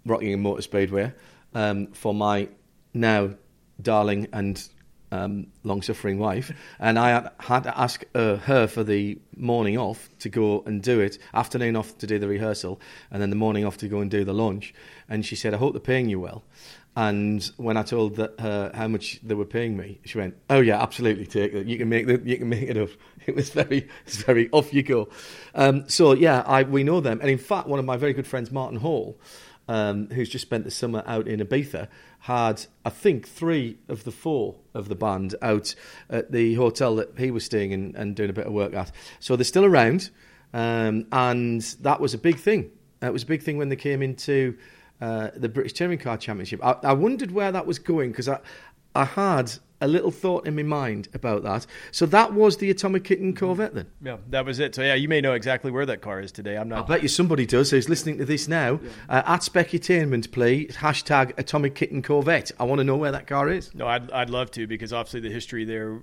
Rockingham Motor Speedway um, for my now darling and um, long suffering wife, and I had to ask uh, her for the morning off to go and do it, afternoon off to do the rehearsal, and then the morning off to go and do the launch. And she said, I hope they're paying you well. And when I told her how much they were paying me, she went, "Oh yeah, absolutely, take it. You can make the, you can make it up." It was very, it's very off you go. Um, so yeah, I, we know them, and in fact, one of my very good friends, Martin Hall, um, who's just spent the summer out in Ibiza, had, I think, three of the four of the band out at the hotel that he was staying in and doing a bit of work at. So they're still around, um, and that was a big thing. It was a big thing when they came into uh, the British Touring Car Championship. I, I wondered where that was going because I, I had a little thought in my mind about that. So that was the Atomic Kitten Corvette then? Yeah, that was it. So yeah, you may know exactly where that car is today. I'm not. I bet you somebody does who's listening to this now. Yeah. Uh, at Specutainment, please, hashtag Atomic Kitten Corvette. I want to know where that car is. No, I'd, I'd love to because obviously the history there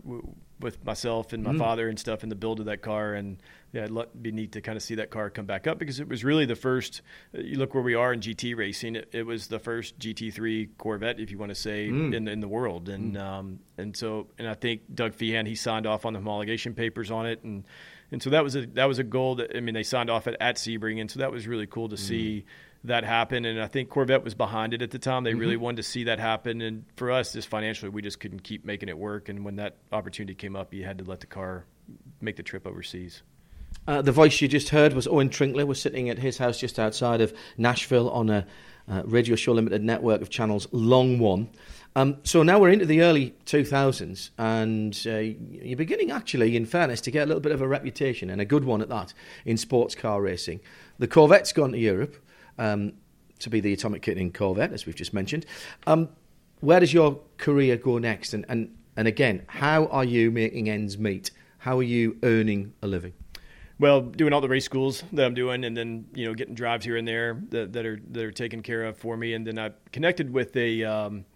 with myself and my mm. father and stuff and the build of that car and yeah, it'd be neat to kind of see that car come back up because it was really the first. Uh, you look where we are in GT racing; it, it was the first GT3 Corvette, if you want to say, mm. in in the world. And mm. um, and so and I think Doug Fehan he signed off on the homologation papers on it, and and so that was a that was a goal that I mean they signed off at, at Sebring, and so that was really cool to mm. see that happen. And I think Corvette was behind it at the time. They mm-hmm. really wanted to see that happen. And for us, just financially, we just couldn't keep making it work. And when that opportunity came up, you had to let the car make the trip overseas. Uh, the voice you just heard was Owen Trinkler. We're sitting at his house just outside of Nashville on a uh, Radio Show Limited network of channels, Long One. Um, so now we're into the early 2000s, and uh, you're beginning, actually, in fairness, to get a little bit of a reputation, and a good one at that, in sports car racing. The Corvette's gone to Europe um, to be the Atomic Kitten Corvette, as we've just mentioned. Um, where does your career go next? And, and, and again, how are you making ends meet? How are you earning a living? Well, doing all the race schools that I'm doing, and then you know getting drives here and there that, that are that are taken care of for me, and then I connected with a um,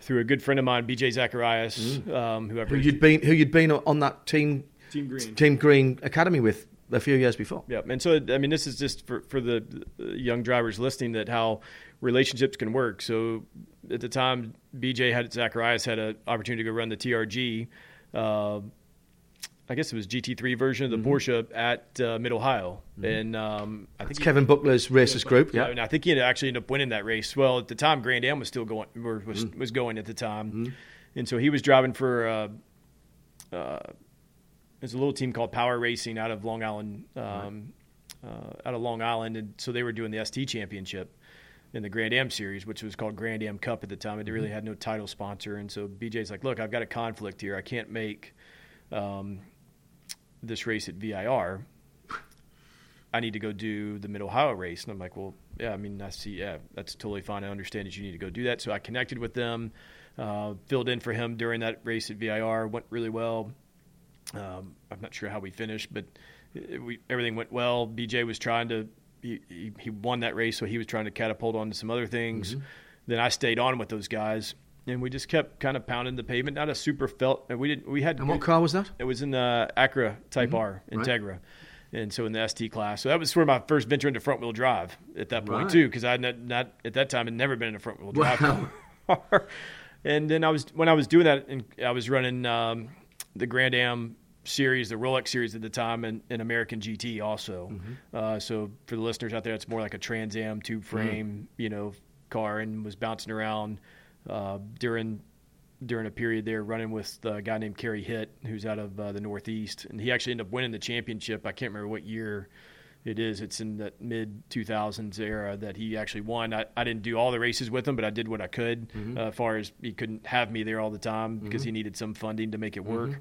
through a good friend of mine, BJ Zacharias, mm. um, who, who you'd been who you'd been on that team Team Green Team Green Academy with a few years before. Yeah, and so I mean, this is just for for the young drivers listening that how relationships can work. So at the time, BJ had Zacharias had an opportunity to go run the TRG. Uh, I guess it was GT3 version of the mm-hmm. Porsche at uh, Mid Ohio, mm-hmm. and um, I think Kevin Buckler's racers group. Yeah, and I think he actually ended up winning that race. Well, at the time, Grand Am was still going was mm-hmm. was going at the time, mm-hmm. and so he was driving for. Uh, uh, there's a little team called Power Racing out of Long Island, um, right. Uh, out of Long Island, and so they were doing the ST Championship in the Grand Am series, which was called Grand Am Cup at the time. It really mm-hmm. had no title sponsor, and so BJ's like, "Look, I've got a conflict here. I can't make." Um, this race at VIR. I need to go do the Mid Ohio race. And I'm like, well, yeah, I mean, I see, yeah, that's totally fine. I understand that you need to go do that. So I connected with them, uh, filled in for him during that race at VIR, went really well. Um, I'm not sure how we finished, but it, we, everything went well. BJ was trying to, he, he, he, won that race, so he was trying to catapult on to some other things. Mm-hmm. Then I stayed on with those guys and we just kept kind of pounding the pavement. Not a super felt. We did. We had. And what car was that? It was in the Acura Type mm-hmm. R Integra, right. and so in the ST class. So that was sort of my first venture into front wheel drive at that point right. too, because I had not, not, at that time had never been in a front wheel drive wow. car. and then I was when I was doing that, and I was running um, the Grand Am series, the Rolex series at the time, and an American GT also. Mm-hmm. Uh, so for the listeners out there, it's more like a Trans Am tube Mm-hmm. frame, you know, car, and was bouncing around uh, during during a period there, running with a guy named Kerry Hitt, who's out of uh, the Northeast, and he actually ended up winning the championship. I can't remember what year it is. It's in that mid 2000s era that he actually won. I, I didn't do all the races with him, but I did what I could. Uh, as far as he couldn't have me there all the time because he needed some funding to make it work.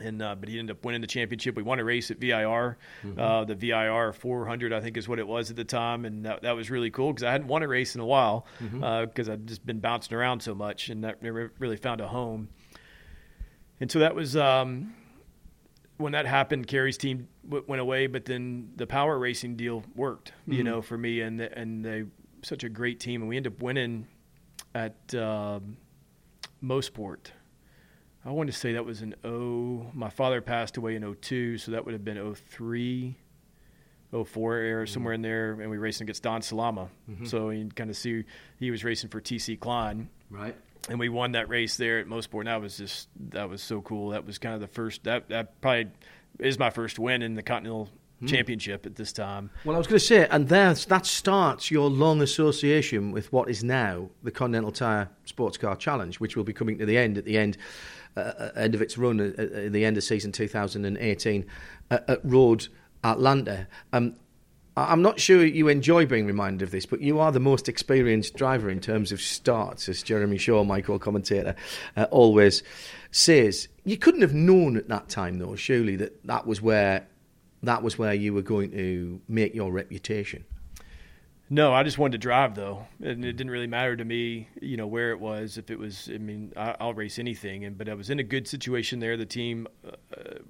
And uh, but he ended up winning the championship. We won a race at VIR, uh, the VIR 400, I think is what it was at the time, and that, that was really cool because I hadn't won a race in a while because I'd just been bouncing around so much and that never really found a home. And so that was um, when that happened. Kerry's team w- went away, but then the power racing deal worked, you know, for me and and they such a great team, and we ended up winning at um Mosport. I want to say that was an O. Oh, my father passed away in 02, so that would have been 03, 04 era, mm-hmm. somewhere in there. And we raced against Don Salama. Mm-hmm. So you can kind of see he was racing for TC Kline. Right. And we won that race there at Mosport. And that was just, that was so cool. That was kind of the first, that, that probably is my first win in the Continental hmm. Championship at this time. Well, I was going to say, and there, that starts your long association with what is now the Continental Tire Sports Car Challenge, which will be coming to the end at the end, uh, end of its run at, at the end of season 2018 at, at Road Atlanta. Um, I'm not sure you enjoy being reminded of this, but you are the most experienced driver in terms of starts, as Jeremy Shaw, my co-commentator, uh, always says. You couldn't have known at that time, though, surely, that that was where that was where you were going to make your reputation. No, I just wanted to drive though, and it didn't really matter to me, you know, where it was. If it was, I mean, I, I'll race anything, and but I was in a good situation there. The team uh,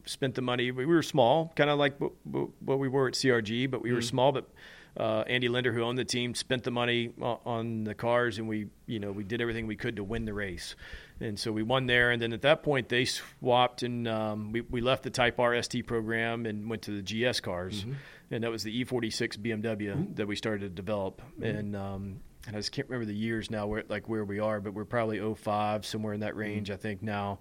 spent the money. We were small, kind of like what, what we were at CRG, but we were small. But uh, Andy Linder, who owned the team, spent the money on, on the cars, and we, you know, we did everything we could to win the race. And so we won there, and then at that point they swapped, and um, we we left the Type R ST program and went to the GS cars, and that was the E46 BMW that we started to develop. And um, and I just can't remember the years now where like where we are, but we're probably 05, somewhere in that range, I think now.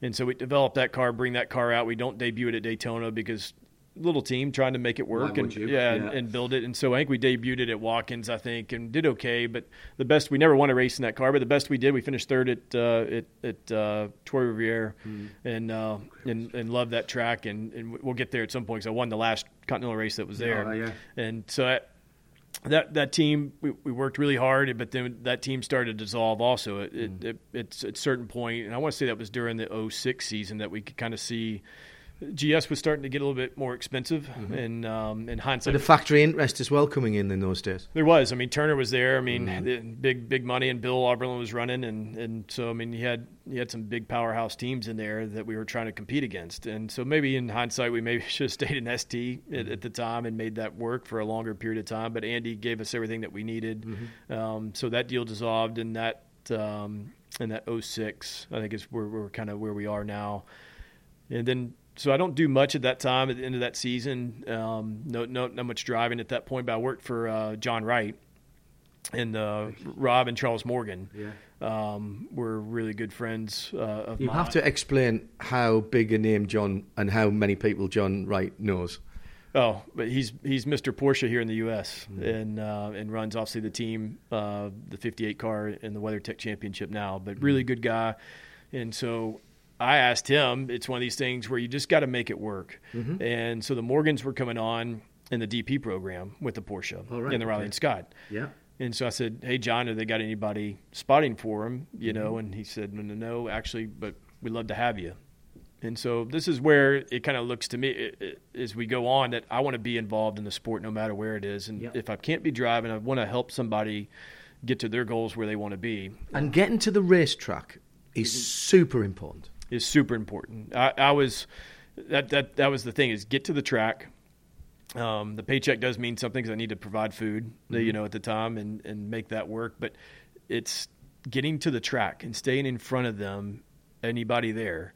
And so we developed that car, bring that car out. We don't debut it at Daytona because little team trying to make it work and you? yeah, And, Yeah. and build it. And so I think we debuted it at Watkins, I think, and did okay. But the best we never won a race in that car, but the best we did, we finished third at uh, at, at uh, Trois Rivières, Hmm. and uh, and and loved that track. And, and we'll get there at some point because I won the last Continental race that was there. Yeah, yeah. And so I, that that team we, we worked really hard, but then that team started to dissolve. Also, Hmm. it, it's at a certain point, and I want to say that was during the 06 season that we could kind of see. GS was starting to get a little bit more expensive, and um, in hindsight, But a factory interest as well coming in in those days. there was. I mean, Turner was there. I mean, the big big money, and Bill Auberlen was running, and and so I mean, he had he had some big powerhouse teams in there that we were trying to compete against. And so maybe in hindsight, we maybe should have stayed in ST at, at the time and made that work for a longer period of time. But Andy gave us everything that we needed, um, so that deal dissolved, and that um, and that 06, I think is where we're kind of where we are now. And then, so I don't do much at that time. At the end of that season, um, no, no, not much driving at that point. But I worked for uh, John Wright, and uh, Rob and Charles Morgan. Yeah. Um, were really good friends uh, of mine. You mine. have to explain how big a name John and how many people John Wright knows. Oh, but he's he's Mr. Porsche here in the U.S. Mm-hmm. and uh, and runs obviously the team, uh, the 58 car in the WeatherTech Championship now. But Mm-hmm. really good guy, and so I asked him. It's one of these things where you just got to make it work. Mm-hmm. And so the Morgans were coming on in the DP program with the Porsche right, in the Riley okay. and Scott. Yeah. And so I said, "Hey, John, have they got anybody spotting for him?" You Mm-hmm. know, and he said, "No, no, no, actually, but we'd love to have you." And so this is where it kind of looks to me i- i- as we go on that I want to be involved in the sport no matter where it is, and Yeah. if I can't be driving, I want to help somebody get to their goals where they want to be. And getting to the racetrack is super important. Is super important. I, I was that that that was the thing is get to the track. Um, the paycheck does mean something because I need to provide food, you know, at the time and and make that work. But it's getting to the track and staying in front of them, anybody there.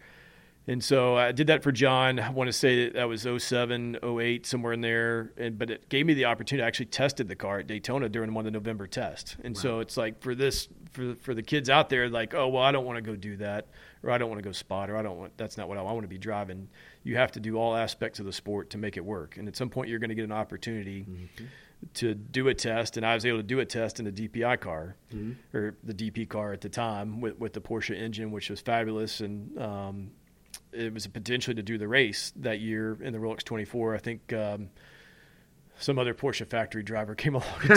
And so I did that for John. I want to say that that was 07, 08, somewhere in there. And but it gave me the opportunity. I actually tested the car at Daytona during one of the November tests. And so it's like for this for for the kids out there, like, oh well, I don't want to go do that, or I don't want to go spot, or I don't want. That's not what I, I want to be driving. You have to do all aspects of the sport to make it work, and at some point, you're going to get an opportunity. Mm-hmm. To do a test, and I was able to do a test in the DPI car, mm-hmm. or the DP car at the time, with, with the Porsche engine, which was fabulous, and um, it was a potentially to do the race that year in the Rolex 24. I think um, some other Porsche factory driver came along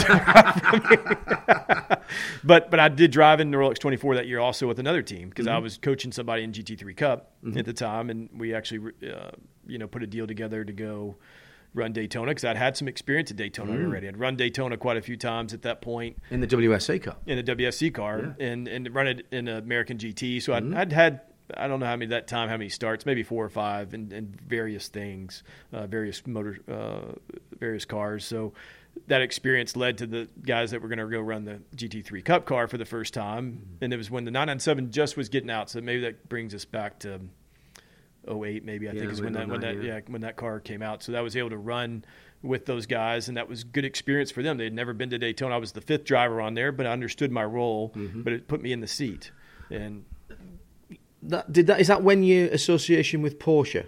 but but I did drive in the Rolex 24 that year also with another team because mm-hmm. I was coaching somebody in GT3 Cup mm-hmm. at the time, and we actually uh, you know put a deal together to go run Daytona because I'd had some experience at Daytona mm. already. I'd run Daytona quite a few times at that point in the WSC car. In the WSC car, yeah. and and run it in American GT. So mm. I'd, I'd, had I don't know how many that time, how many starts, maybe four or five, and, and various things, uh, various motor, uh, various cars. So that experience led to the guys that were going to go run the GT3 Cup car for the first time, mm-hmm. and it was when the 997 just was getting out. So maybe that brings us back to 08, maybe I yeah, think is when that when that yeah. yeah when that car came out. So that was able to run with those guys, and that was good experience for them. They had never been to Daytona. I was the fifth driver on there, but I understood my role. Mm-hmm. But it put me in the seat, and that did that is that when your association with Porsche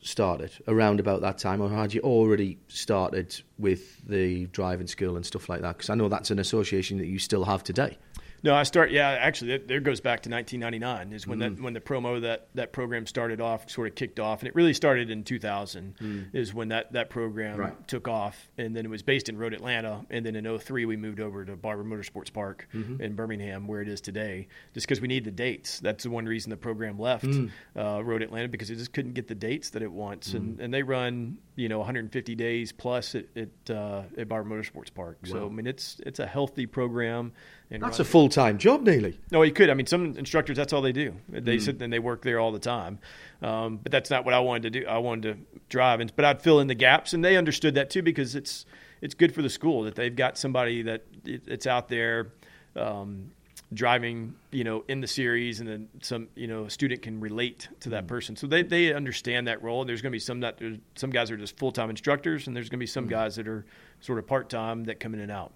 started around about that time, or had you already started with the driving school and stuff like that? Because I know that's an association that you still have today. No, I start. Yeah, actually, there goes back to 1999 is when mm. that when the promo that that program started off, sort of kicked off, and it really started in 2000 mm. is when that that program right. took off, and then it was based in Road Atlanta, and then in 03 we moved over to Barber Motorsports Park mm-hmm. in Birmingham, where it is today, just because we need the dates. That's the one reason the program left mm. uh, Road Atlanta because it just couldn't get the dates that it wants, and mm. and they run you know 150 days plus at at, uh, at Barber Motorsports Park. Wow. So I mean it's it's a healthy program. And that's a full time job, nearly. No, you could. I mean, some instructors that's all they do. They mm. sit and they work there all the time. Um, but that's not what I wanted to do. I wanted to drive, and but I'd fill in the gaps, and they understood that too because it's it's good for the school that they've got somebody that it's out there. Um, driving, you know, in the series, and then some, you know, a student can relate to that mm. person. So they, they understand that role. And there's going to be some that some guys are just full time instructors, and there's going to be some mm. guys that are sort of part time that come in and out.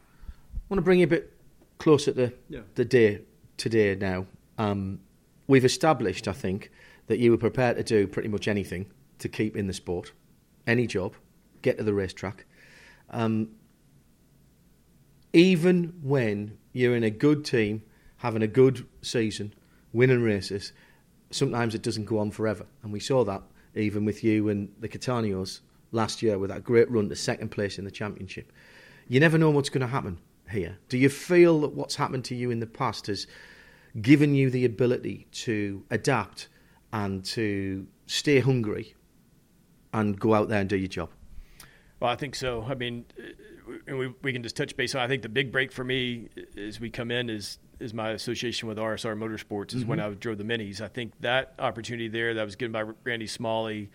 I want to bring you a bit closer to yeah. the day today now. Um, we've established, I think, that you were prepared to do pretty much anything to keep in the sport, any job, get to the racetrack. Um, even when you're in a good team, having a good season, winning races, sometimes it doesn't go on forever. And we saw that even with you and the Cattaneos last year with that great run to second place in the championship. You never know what's going to happen here. Do you feel that what's happened to you in the past has given you the ability to adapt and to stay hungry and go out there and do your job? Well, I think so. I mean, we, we can just touch base on. I think the big break for me as we come in is is my association with RSR Motorsports. Is mm-hmm. when I drove the minis. I think that opportunity there that was given by Randy Smalley.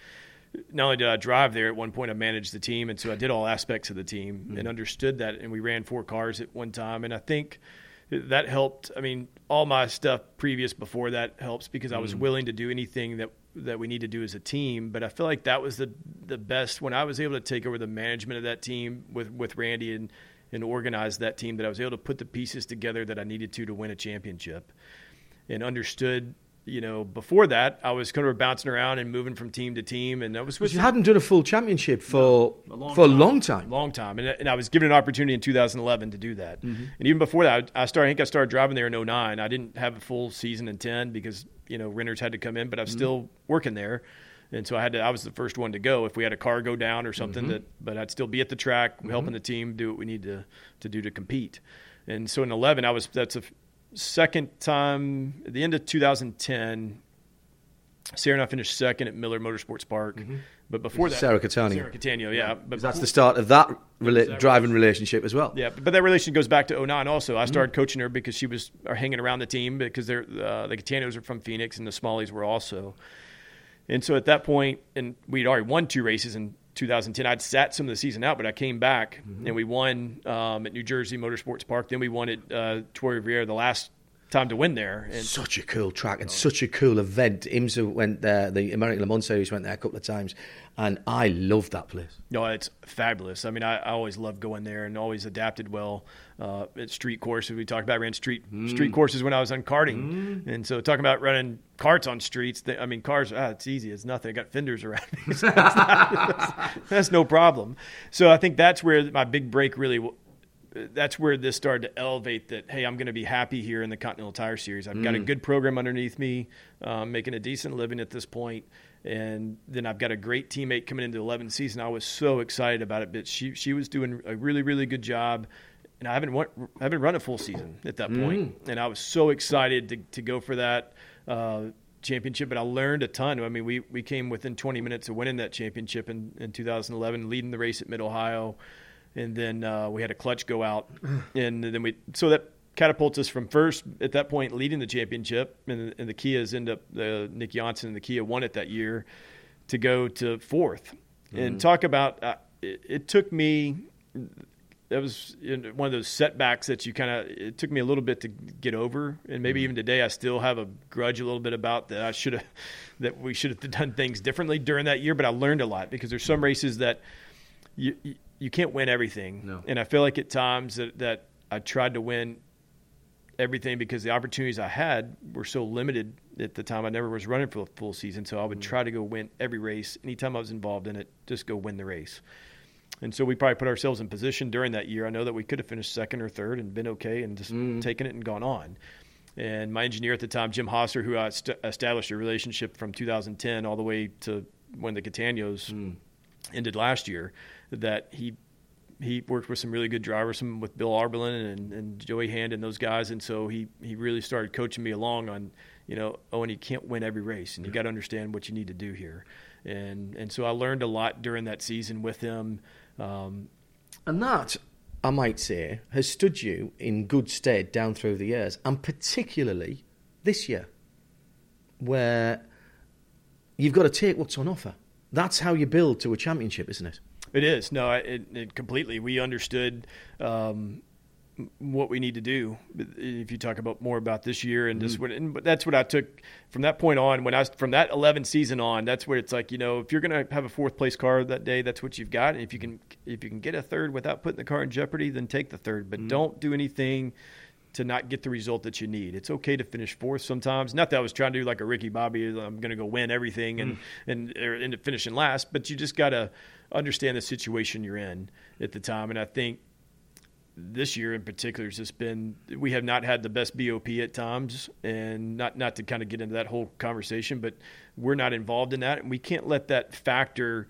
Not only did I drive there at one point, I managed the team, and so I did all aspects of the team mm-hmm. and understood that. And we ran four cars at one time, and I think that helped. I mean, all my stuff previous before that helps because I was mm-hmm. willing to do anything that that we need to do as a team. But I feel like that was the the best when I was able to take over the management of that team with with Randy and and organize that team. That I was able to put the pieces together that I needed to to win a championship, and understood. You know, before that, I was kind of bouncing around and moving from team to team, and I was. With you hadn't done a full championship for no, a for time, a long time, long time, and, and I was given an opportunity in 2011 to do that. Mm-hmm. And even before that, I started. I think I started driving there in 09. I didn't have a full season in 10 because you know renters had to come in, but I was mm-hmm. still working there, and so I had to. I was the first one to go if we had a car go down or something. Mm-hmm. That, but I'd still be at the track mm-hmm. helping the team do what we need to to do to compete. And so in 11, I was. That's a second time at the end of 2010. Sarah and I finished second at Miller Motorsports Park. Mm-hmm. But before that, Sarah Cattaneo. Sarah Cattaneo, yeah. But that's the start of that rela- driving relationship as well. Yeah, but that relationship goes back to 09 also. I started mm-hmm. coaching her because she was hanging around the team because they're, uh, the Cattaneos are from Phoenix and the Smalleys were also. And so at that point, and we'd already won two races in 2010. I'd sat some of the season out, but I came back mm-hmm. and we won um, at New Jersey Motorsports Park. Then we won at uh, Trois Rivières the last time to win there. And such a cool track and such a cool event. IMSA went there, the American Le Mans Series went there a couple of times, and I love that place. No, it's fabulous. I mean, I, I always loved going there and always adapted well. Uh, at street courses, we talked about ran street mm. street courses when I was on karting, mm. and so talking about running carts on streets. They, I mean, cars. Ah, it's easy. It's nothing. I got fenders around me. So that's, not, that's, that's no problem. So I think that's where my big break really that's where this started to elevate that hey i'm going to be happy here in the continental tire series i've mm. got a mm. good program underneath me um, making a decent living at this point and then i've got a great teammate coming into the 11th season i was so excited about it but she, she was doing a really really good job and i haven't, I haven't run a full season at that mm. point. and i was so excited to, to go for that uh, championship, but I learned a ton. I mean, we, we came within 20 minutes of winning that championship in, in 2011, leading the race at Mid Ohio and then uh, we had a clutch go out, and then we so that catapults us from first at that point leading the championship, and, and the Kias end up uh, Nic Jonsson and the Kia won it that year to go to 4th mm-hmm. and talk about uh, it, it, took me. That was one of those setbacks that you kind of. It took me a little bit to get over, and maybe mm-hmm. even today I still have a grudge a little bit about that. I should have, that we should have done things differently during that year. But I learned a lot because there's some races that you, you can't win everything. No. And I feel like at times that, that I tried to win everything because the opportunities I had were so limited at the time. I never was running for a full season, so I would mm. try to go win every race. Anytime I was involved in it, just go win the race. And so we probably put ourselves in position during that year. I know that we could have finished second or third and been okay and just mm. taken it and gone on. And my engineer at the time, Jim Hosser, who I st- established a relationship from 2010 all the way to when the Cattaneos mm. ended last year, that he he worked with some really good drivers, some with Bill Auberlen and, and Joey Hand and those guys, and so he he really started coaching me along on, you know, oh, and you can't win every race, and you got to understand what you need to do here, and and so I learned a lot during that season with him, um, and that I might say has stood you in good stead down through the years, and particularly this year, where you've got to take what's on offer. That's how you build to a championship, isn't it? It is no, it, it completely. We understood um, what we need to do. If you talk about more about this year and just mm-hmm. what, and that's what I took from that point on. When I was from that 11 season on, that's where it's like you know if you're going to have a fourth place car that day, that's what you've got. And if you can if you can get a third without putting the car in jeopardy, then take the third. But mm-hmm. don't do anything to not get the result that you need. It's okay to finish fourth sometimes. Not that I was trying to do like a Ricky Bobby, I'm going to go win everything and mm. and end up finishing last. But you just got to understand the situation you're in at the time. And I think this year in particular has just been we have not had the best BOP at times, and not not to kind of get into that whole conversation, but we're not involved in that, and we can't let that factor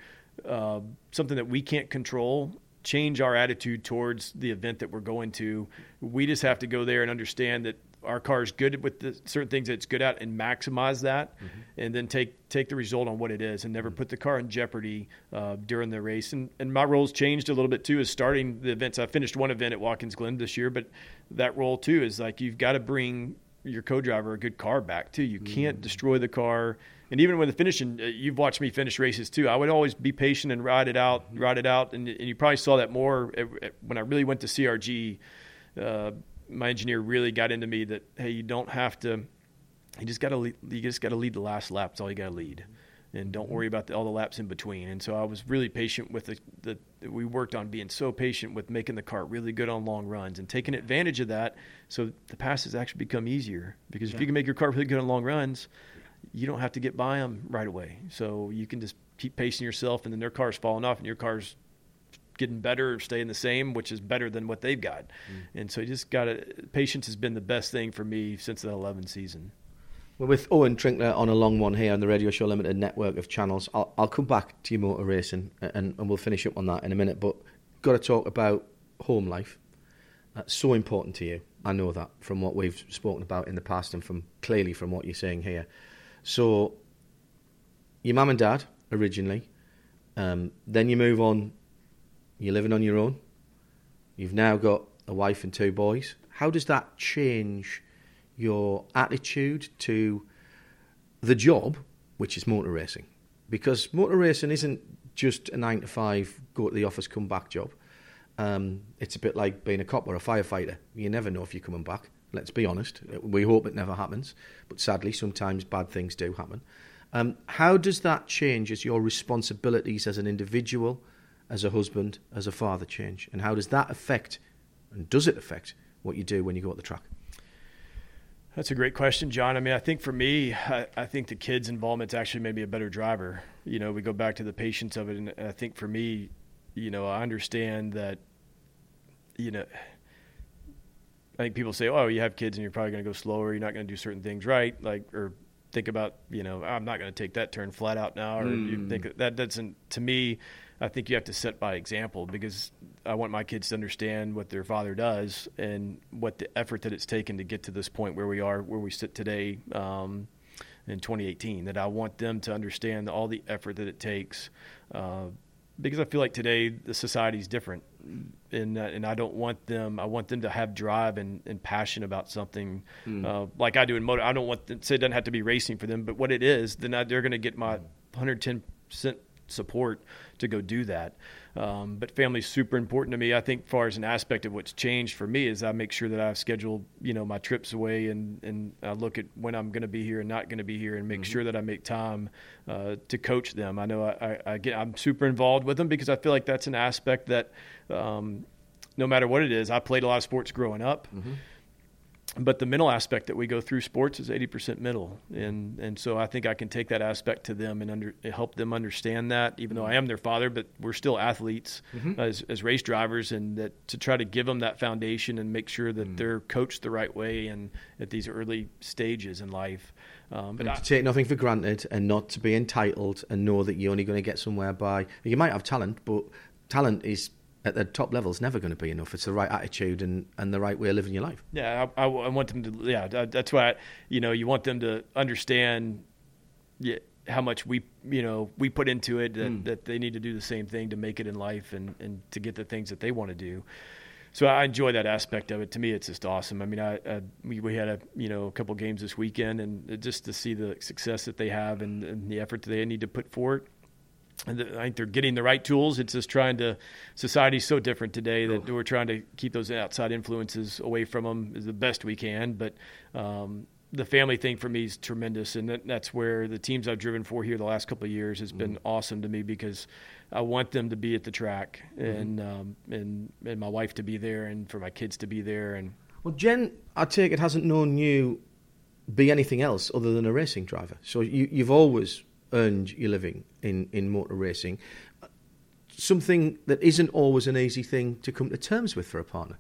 uh, something that we can't control change our attitude towards the event that we're going to. We just have to go there and understand that our car is good with the certain things that it's good at and maximize that mm-hmm. and then take take the result on what it is and never mm-hmm. put the car in jeopardy uh, during the race and, and my role's changed a little bit too is starting the events i finished one event at watkins glen this year but that role too is like you've got to bring your co-driver a good car back too you mm-hmm. can't destroy the car and even when the finishing uh, you've watched me finish races too i would always be patient and ride it out mm-hmm. ride it out and, and you probably saw that more when i really went to crg uh, my engineer really got into me that hey, you don't have to. You just got to you just got to lead the last lap. That's all you got to lead, and don't worry about the, all the laps in between. And so I was really patient with the, the. We worked on being so patient with making the cart really good on long runs and taking advantage of that. So the passes actually become easier because yeah. if you can make your cart really good on long runs, you don't have to get by them right away. So you can just keep pacing yourself, and then their car's falling off, and your car's getting better or staying the same, which is better than what they've got. Mm. And so you just got to, patience has been the best thing for me since the 11 season. Well, with Owen Trinkler on a long one here on the Radio Show Limited network of channels, I'll, I'll come back to your motor racing and, and we'll finish up on that in a minute. But got to talk about home life. That's so important to you. I know that from what we've spoken about in the past and from clearly from what you're saying here. So, your mum and dad originally, um, then you move on you're living on your own. You've now got a wife and two boys. How does that change your attitude to the job, which is motor racing? Because motor racing isn't just a nine to five, go to the office, come back job. Um, it's a bit like being a cop or a firefighter. You never know if you're coming back. Let's be honest. We hope it never happens, but sadly, sometimes bad things do happen. Um, how does that change as your responsibilities as an individual, as a husband, as a father change? And how does that affect, and does it affect, what you do when you go at the track? That's a great question, John. I mean, I think for me, I, I think the kids' involvement actually made me a better driver. You know, we go back to the patience of it, and I think for me, you know, I understand that, you know, I think people say, "Oh, you have kids and you're probably going to go slower. You're not going to do certain things right." Like, or think about, you know, I'm not going to take that turn flat out now. Or mm. you hmm. think that doesn't. To me, I think you have to set by example because I want my kids to understand what their father does and what the effort that it's taken to get to this point where we are, where we sit today. Um, in 2018, that I want them to understand all the effort that it takes, uh, because I feel like today the society is different and and I don't want them. I want them to have drive and, and passion about something, mm. uh, like I do in motor. I don't want them, say it doesn't have to be racing for them, but what it is, then I, they're going to get my 110 percent support to go do that. Um, but family's super important to me. I think, far as an aspect of what's changed for me, is I make sure that I schedule, you know, my trips away, and and I look at when I'm going to be here and not going to be here, and make mm-hmm. sure that I make time uh, to coach them. I know I, I, I, get I'm super involved with them because I feel like that's an aspect that, um, no matter what it is, I played a lot of sports growing up. Mm-hmm but the mental aspect that we go through sports is 80% mental and and so I think I can take that aspect to them and under, help them understand that even though I am their father but we're still athletes mm-hmm. as, as race drivers and that to try to give them that foundation and make sure that mm-hmm. they're coached the right way and at these early stages in life um, but I, to take nothing for granted and not to be entitled and know that you're only going to get somewhere by you might have talent but talent is at the top level is never going to be enough. It's the right attitude and, and the right way of living your life. Yeah, I, I want them to. Yeah, that's why you know you want them to understand yeah, how much we you know we put into it. That, mm. that they need to do the same thing to make it in life and, and to get the things that they want to do. So I enjoy that aspect of it. To me, it's just awesome. I mean, I, I we, we had a you know a couple games this weekend, and just to see the success that they have and, and the effort that they need to put forth I think they're getting the right tools. It's just trying to. Society's so different today that we're trying to keep those outside influences away from them as the best we can. But um, the family thing for me is tremendous, and that, that's where the teams I've driven for here the last couple of years has been mm-hmm. awesome to me because I want them to be at the track mm-hmm. and um, and and my wife to be there and for my kids to be there. And well, Jen, I take it hasn't known you be anything else other than a racing driver. So you, you've always earned your living in, in motor racing. Something that isn't always an easy thing to come to terms with for a partner.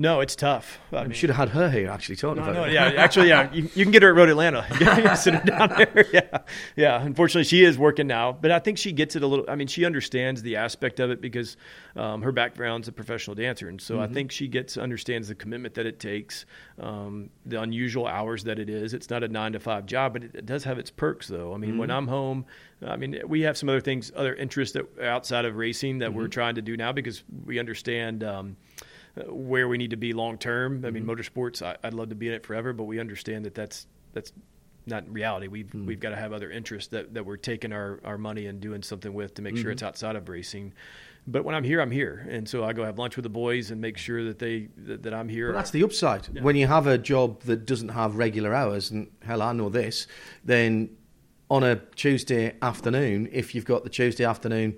No, it's tough. I, mean, should have had her here actually talking no, about no, it. Yeah, actually, yeah, you, you, can get her at Road Atlanta. Sit her down there. Yeah, yeah. Unfortunately, she is working now, but I think she gets it a little. I mean, she understands the aspect of it because um, her background's a professional dancer, and so mm-hmm. I think she gets understands the commitment that it takes, um, the unusual hours that it is. It's not a nine to five job, but it, it does have its perks, though. I mean, mm-hmm. when I'm home, I mean, we have some other things, other interests that outside of racing that mm-hmm. we're trying to do now because we understand. Um, where we need to be long term. I mean, mm-hmm. motorsports, I, would love to be in it forever, but we understand that that's that's not reality. We've mm-hmm. we've got to have other interests that, that we're taking our, our money and doing something with to make mm-hmm. sure it's outside of racing. But when I'm here, I'm here, and so I go have lunch with the boys and make sure that they that, that I'm here. Well, that's the upside. Yeah. When you have a job that doesn't have regular hours, and hell, I know this, then on a Tuesday afternoon, if you've got the Tuesday afternoon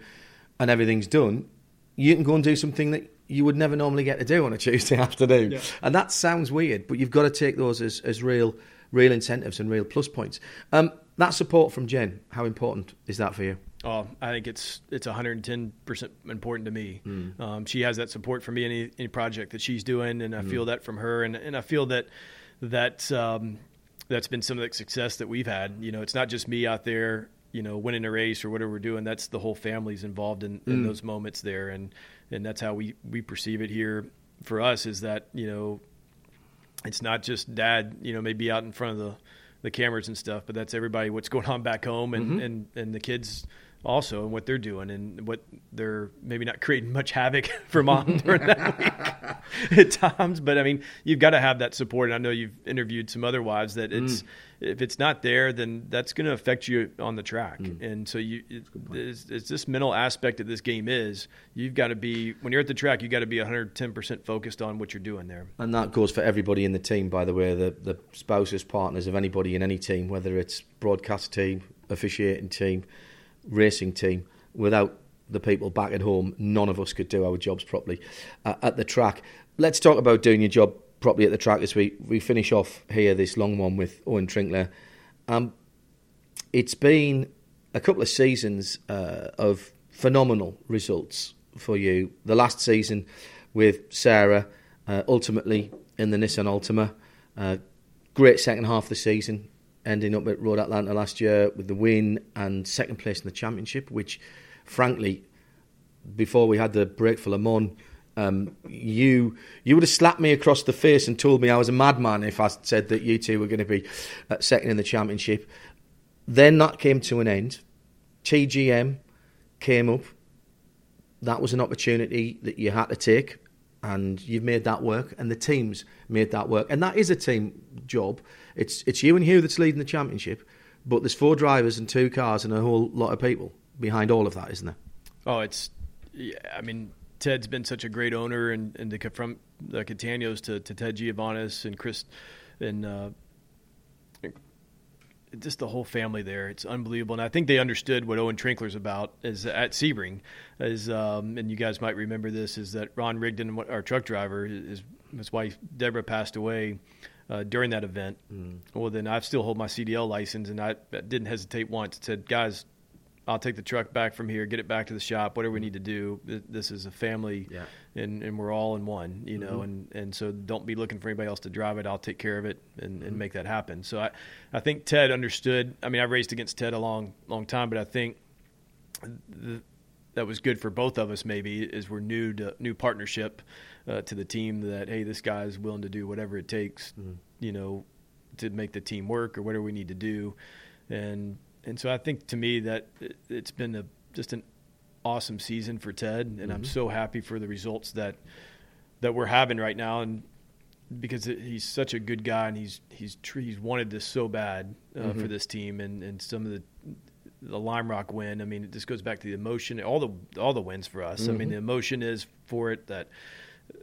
and everything's done, you can go and do something that you would never normally get to do on a Tuesday afternoon. Yeah. And that sounds weird, but you've got to take those as, as real real incentives and real plus points. Um, that support from Jen, how important is that for you? Oh, I think it's it's 110 percent important to me. Mm. Um, she has that support for me in any, any project that she's doing, and I mm. feel that from her, and and I feel that that um, that's been some of the success that we've had. You know, it's not just me out there, you know, winning a race or whatever we're doing. That's the whole family's involved in, in mm. those moments there, and and that's how we we perceive it here for us is that you know it's not just dad you know maybe out in front of the the cameras and stuff but that's everybody what's going on back home and mm-hmm. and and the kids also and what they're doing and what they're maybe not creating much havoc for mom during that week at times. But I mean, you've got to have that support. And I know you've interviewed some other wives that it's mm. if it's not there, then that's going to affect you on the track. Mm. And so you, it, it's, it's, this mental aspect of this game is you've got to be when you're at the track, you got to be 110 percent focused on what you're doing there. And that goes for everybody in the team, by the way, the the spouses, partners of anybody in any team, whether it's broadcast team, officiating team racing team. Without the people back at home, none of us could do our jobs properly uh, at the track. Let's talk about doing your job properly at the track as we, we finish off here this long one with Owen Trinkler. Um, it's been a couple of seasons uh, of phenomenal results for you. The last season with Sarah, uh, ultimately in the Nissan Altima. Uh, great second half of the season, ending up at Road Atlanta last year with the win and second place in the championship, which, frankly, before we had the break for Le Mans, um, you you would have slapped me across the face and told me I was a madman if I said that you two were going to be uh, second in the championship. Then that came to an end. TGM came up. That was an opportunity that you had to take, and you've made that work, and the teams made that work, and that is a team job. It's it's you and Hugh that's leading the championship, but there's four drivers and two cars and a whole lot of people behind all of that, isn't there? Oh, it's yeah. I mean, Ted's been such a great owner, and and to from the Cattaneos to, to Ted Giovanis and Chris and. Uh, just the whole family there. It's unbelievable, and I think they understood what Owen Trinkler's about. Is at Sebring, is um, and you guys might remember this is that Ron Rigdon, our truck driver, his his wife Deborah passed away uh, during that event. Mm. Well, then I still hold my CDL license, and I didn't hesitate once. Said, guys, I'll take the truck back from here, get it back to the shop, whatever we need to do. This is a family, yeah. and, and we're all in one, you know. Mm-hmm. And, and so don't be looking for anybody else to drive it. I'll take care of it and, mm-hmm. and make that happen. So I, I think Ted understood. I mean, I raced against Ted a long, long time, but I think the, that was good for both of us. Maybe as we're new to new partnership uh, to the team that hey, this guy is willing to do whatever it takes, mm-hmm. you know, to make the team work or whatever we need to do, and and so I think to me that it, has been a just an awesome season for Ted, and mm-hmm. I'm so happy for the results that that we're having right now, and because he's such a good guy and he's he's he's wanted this so bad uh, mm-hmm. for this team, and and some of the the Lime Rock win. I mean, it just goes back to the emotion. All the all the wins for us. Mm-hmm. I mean, mm-hmm. the emotion is for it that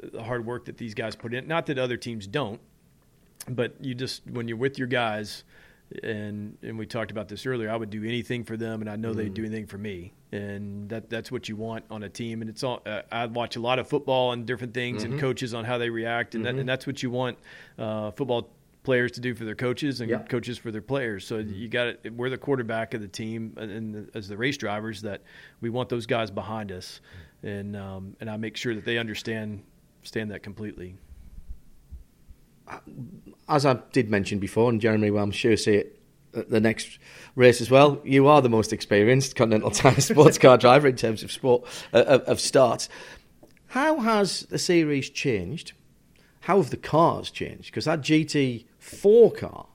the hard work that these guys put in. Not that other teams don't, but you just when you're with your guys, and and we talked about this earlier. I would do anything for them, and I know mm. they'd do mm. anything for me, and that that's what you want on a team. And it's all uh, I watch a lot of football and different things, mm-hmm. and coaches on how they react, and, mm-hmm. that, and that's what you want uh, football players to do for their coaches and yeah. coaches for their players. So mm-hmm. you got it. We're the quarterback of the team, and the, as the race drivers, that we want those guys behind us, and um, and I make sure that they understand understand that completely. As I did mention before, and Jeremy will, I'm sure, see it at the next race as well. You are the most experienced Continental Tire sports car driver in terms of sport uh, of, of starts. How has the series changed? How have the cars changed? Because that GT4 car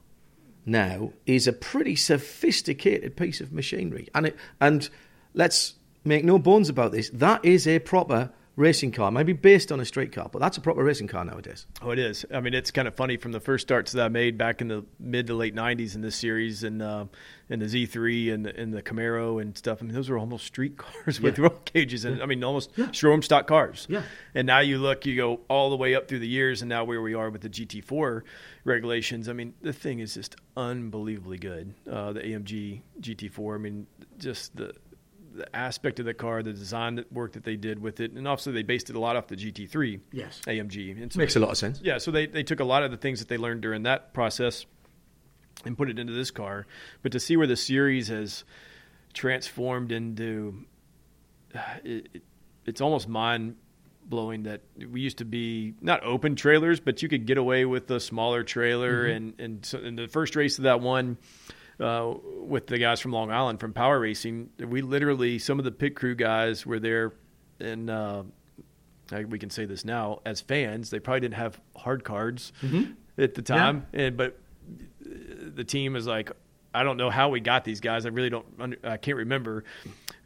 now is a pretty sophisticated piece of machinery, and it, and let's make no bones about this. That is a proper racing car, maybe based on a street car, but that's a proper racing car nowadays. Oh, it is. I mean, it's kind of funny from the first starts that I made back in the mid to late '90s in this series, and uh, in the Z3 and the, and the Camaro and stuff. I mean, those were almost street cars with yeah. roll cages, and yeah. I mean, almost yeah. showroom stock cars. Yeah. And now you look, you go all the way up through the years, and now where we are with the GT4 regulations. I mean, the thing is just unbelievably good. Uh, the AMG GT4. I mean, just the the aspect of the car, the design work that they did with it, and obviously they based it a lot off the GT3 yes. AMG. And so Makes they, a lot of sense. Yeah, so they, they took a lot of the things that they learned during that process and put it into this car. But to see where the series has transformed into, it, it, it's almost mind blowing that we used to be not open trailers, but you could get away with a smaller trailer. Mm-hmm. And and so in the first race of that one uh, with the guys from Long Island from Power Racing. We literally some of the pit crew guys were there, and uh, we can say this now as fans. They probably didn't have hard cards mm-hmm. at the time, yeah. and but the team is like, I don't know how we got these guys. I really don't. I can't remember.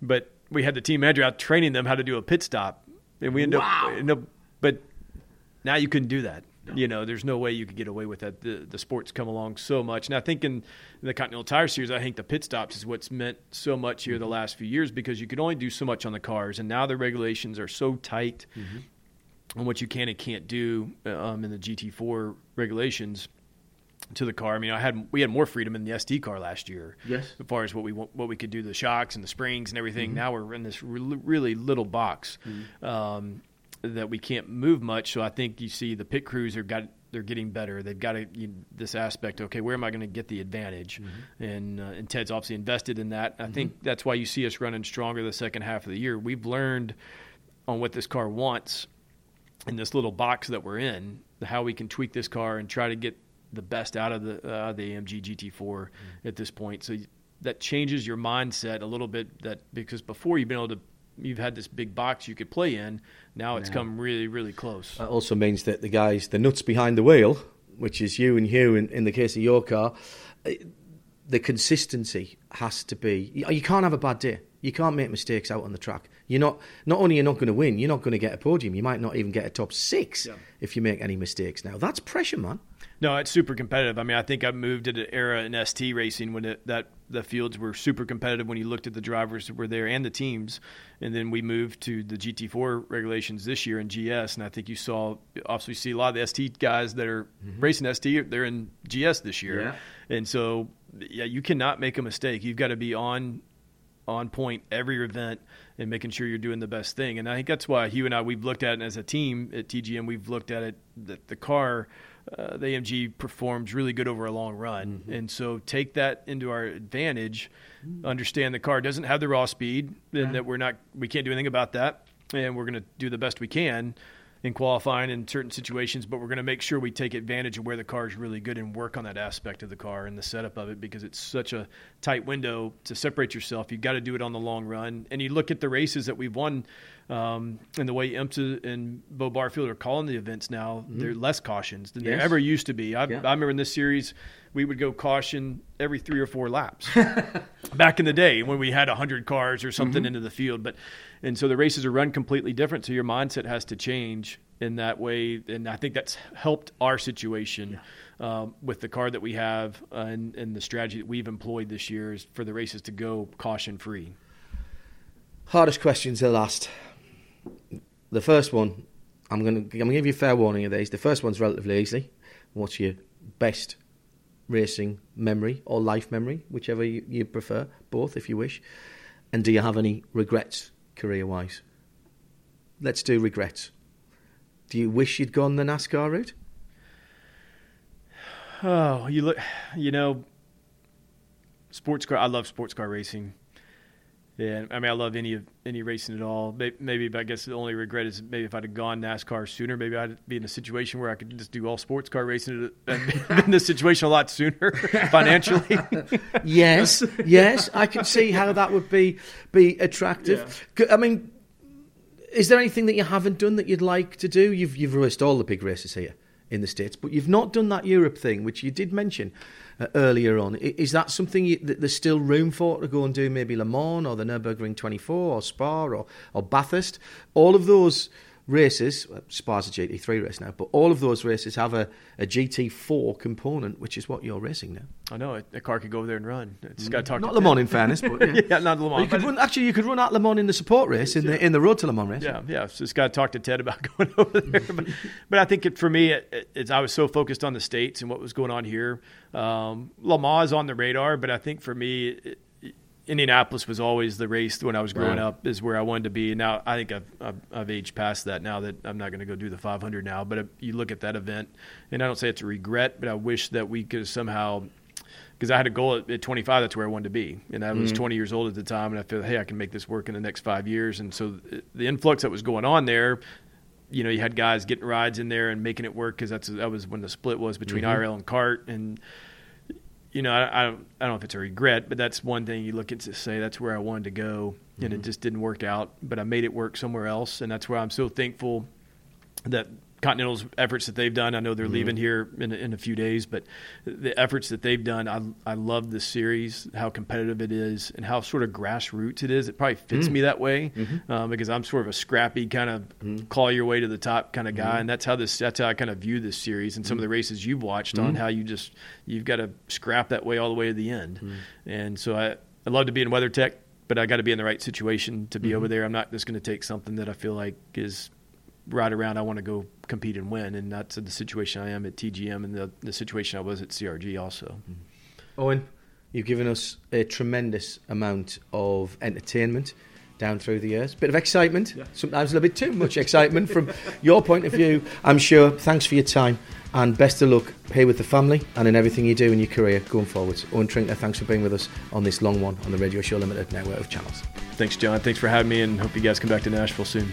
but we had the team manager out training them how to do a pit stop, and we ended Wow. up, end up. But now you couldn't do that. You know, there's no way you could get away with that. The the sports come along so much, and I think in the Continental Tire Series, I think the pit stops is what's meant so much here the mm-hmm. last few years because you could only do so much on the cars, and now the regulations are so tight mm-hmm. on what you can and can't do uh, um, in the GT4 regulations to the car. I mean, I had we had more freedom in the ST car last year. Yes. As far as what we what we could do, the shocks and the springs and everything. Mm-hmm. Now we're in this really, really little box um, that we can't move much. So I think you see the pit crews are got they're getting better. They've got to, you, this aspect. Okay, where am I going to get the advantage? And uh, and Ted's obviously invested in that. I think that's why you see us running stronger the second half of the year. We've learned on what this car wants in this little box that we're in, how we can tweak this car and try to get the best out of the uh, the AMG GT4 at this point. So that changes your mindset a little bit. That because before you've been able to, you've had this big box you could play in. Now it's come really, really close. That also means that the guys, the nuts behind the wheel, which is you and Hugh in, in the case of your car, uh, the consistency has to be. You, you can't have a bad day. You can't make mistakes out on the track. You're not. Not only you're not going to win, you're not going to get a podium. You might not even get a top six if you make any mistakes. Now that's pressure, man. No, it's super competitive. I mean, I think I moved at an era in ST racing when it, that the fields were super competitive when you looked at the drivers that were there and the teams, and then we moved to the GT4 regulations this year in GS, and I think you saw obviously you see a lot of the ST guys that are mm-hmm. racing ST, they're in GS this year, Yeah. and so yeah, you cannot make a mistake. You've got to be on on point every event and making sure you're doing the best thing. And I think that's why Hugh and I we've looked at it as a team at TGM. We've looked at it that the car, uh, the AMG performs really good over a long run, and so take that into our advantage. Understand the car doesn't have the raw speed, and that we're not we can't do anything about that, and we're going to do the best we can. In qualifying in certain situations, but we're going to make sure we take advantage of where the car is really good and work on that aspect of the car and the setup of it because it's such a tight window to separate yourself. You've got to do it on the long run. And you look at the races that we've won um, and the way IMSA and Beaux Barfield are calling the events now, they're less cautions than Yes. they ever used to be. I, Yeah. I remember in this series, we would go caution every three or four laps back in the day when we had 100 cars or something into the field. But And so the races are run completely different. So your mindset has to change in that way. And I think that's helped our situation um, with the car that we have uh, and, and the strategy that we've employed this year is for the races to go caution free. Hardest questions are last. The first one, I'm gonna I'm gonna give you a fair warning of these. The first one's relatively easy. What's your best racing memory or life memory, whichever you, you prefer, both if you wish. And do you have any regrets career wise? Let's do regrets. Do you wish you'd gone the NASCAR route? Oh, you look, you know, sports car. I love sports car racing. Yeah, I mean, I love any of any racing at all. Maybe, but I guess the only regret is maybe if I'd have gone NASCAR sooner, maybe I'd be in a situation where I could just do all sports car racing. and been in this situation a lot sooner financially. Yes, yes, I can see how that would be be attractive. I mean, is there anything that you haven't done that you'd like to do? You've you've raced all the big races here in the states, but you've not done that Europe thing, which you did mention uh, earlier on. Is that something you, that there's still room for to go and do? Maybe Le Mans or the Nurburgring 24 or Spa or or Bathurst. All of those races, well, Spa's a GT3 race now, but all of those races have a, a GT4 component, which is what you're racing now. I know a, car could go over there and run. It's got to talk Not to Le Mans, in fairness, but yeah. yeah, not Le Mans. you could run, actually, you could run at Le Mans in the support race in the in the road to Le Mans race. Yeah, yeah. So it's got to talk to Ted about going over there. but, but I think it, for me, it, it- it's I was so focused on the states and what was going on here. Um, Le Mans is on the radar, but I think for me, it, Indianapolis was always the race when I was growing Right. up. Is where I wanted to be. And now I think I've I've, I've aged past that. Now that I'm not going to go do the 500 now. But if you look at that event, and I don't say it's a regret, but I wish that we could somehow because I had a goal at, at 25. That's where I wanted to be, and I was mm-hmm. 20 years old at the time, and I feel, hey, I can make this work in the next five years. And so uh, the influx that was going on there, you know, you had guys getting rides in there and making it work because that's that was when the split was between mm-hmm. IRL and CART, and you know, I, I don't I don't know if it's a regret, but that's one thing you look at to say that's where I wanted to go, and it mm-hmm. just didn't work out. But I made it work somewhere else, and that's where I'm so thankful that Continental's efforts that they've done. I know they're mm-hmm. leaving here in a, in a few days, but the efforts that they've done, I, I love this series, how competitive it is, and how sort of grassroots it is. It probably fits mm. me that way mm-hmm. um, because I'm sort of a scrappy kind of mm. call your way to the top kind of guy, mm-hmm. and that's how this that's how I kind of view this series and some of the mm. races you've watched on how you just you've got to scrap that way all the way to the end. And so I I love to be in WeatherTech but I got to be in the right situation to be mm-hmm. over there. I'm not just going to take something that I feel like is right around. I want to go compete and win, and that's the situation I am at TGM, and the the situation I was at CRG also. Mm-hmm. Owen, you've given us a tremendous amount of entertainment down through the years. Bit of excitement, yeah. sometimes a little bit too much excitement from your point of view. I'm sure. Thanks for your time and best of luck here with the family and in everything you do in your career going forwards. Owen Trinkler, thanks for being with us on this long one on the Radio Show Limited network of channels. Thanks, John. Thanks for having me, and hope you guys come back to Nashville soon.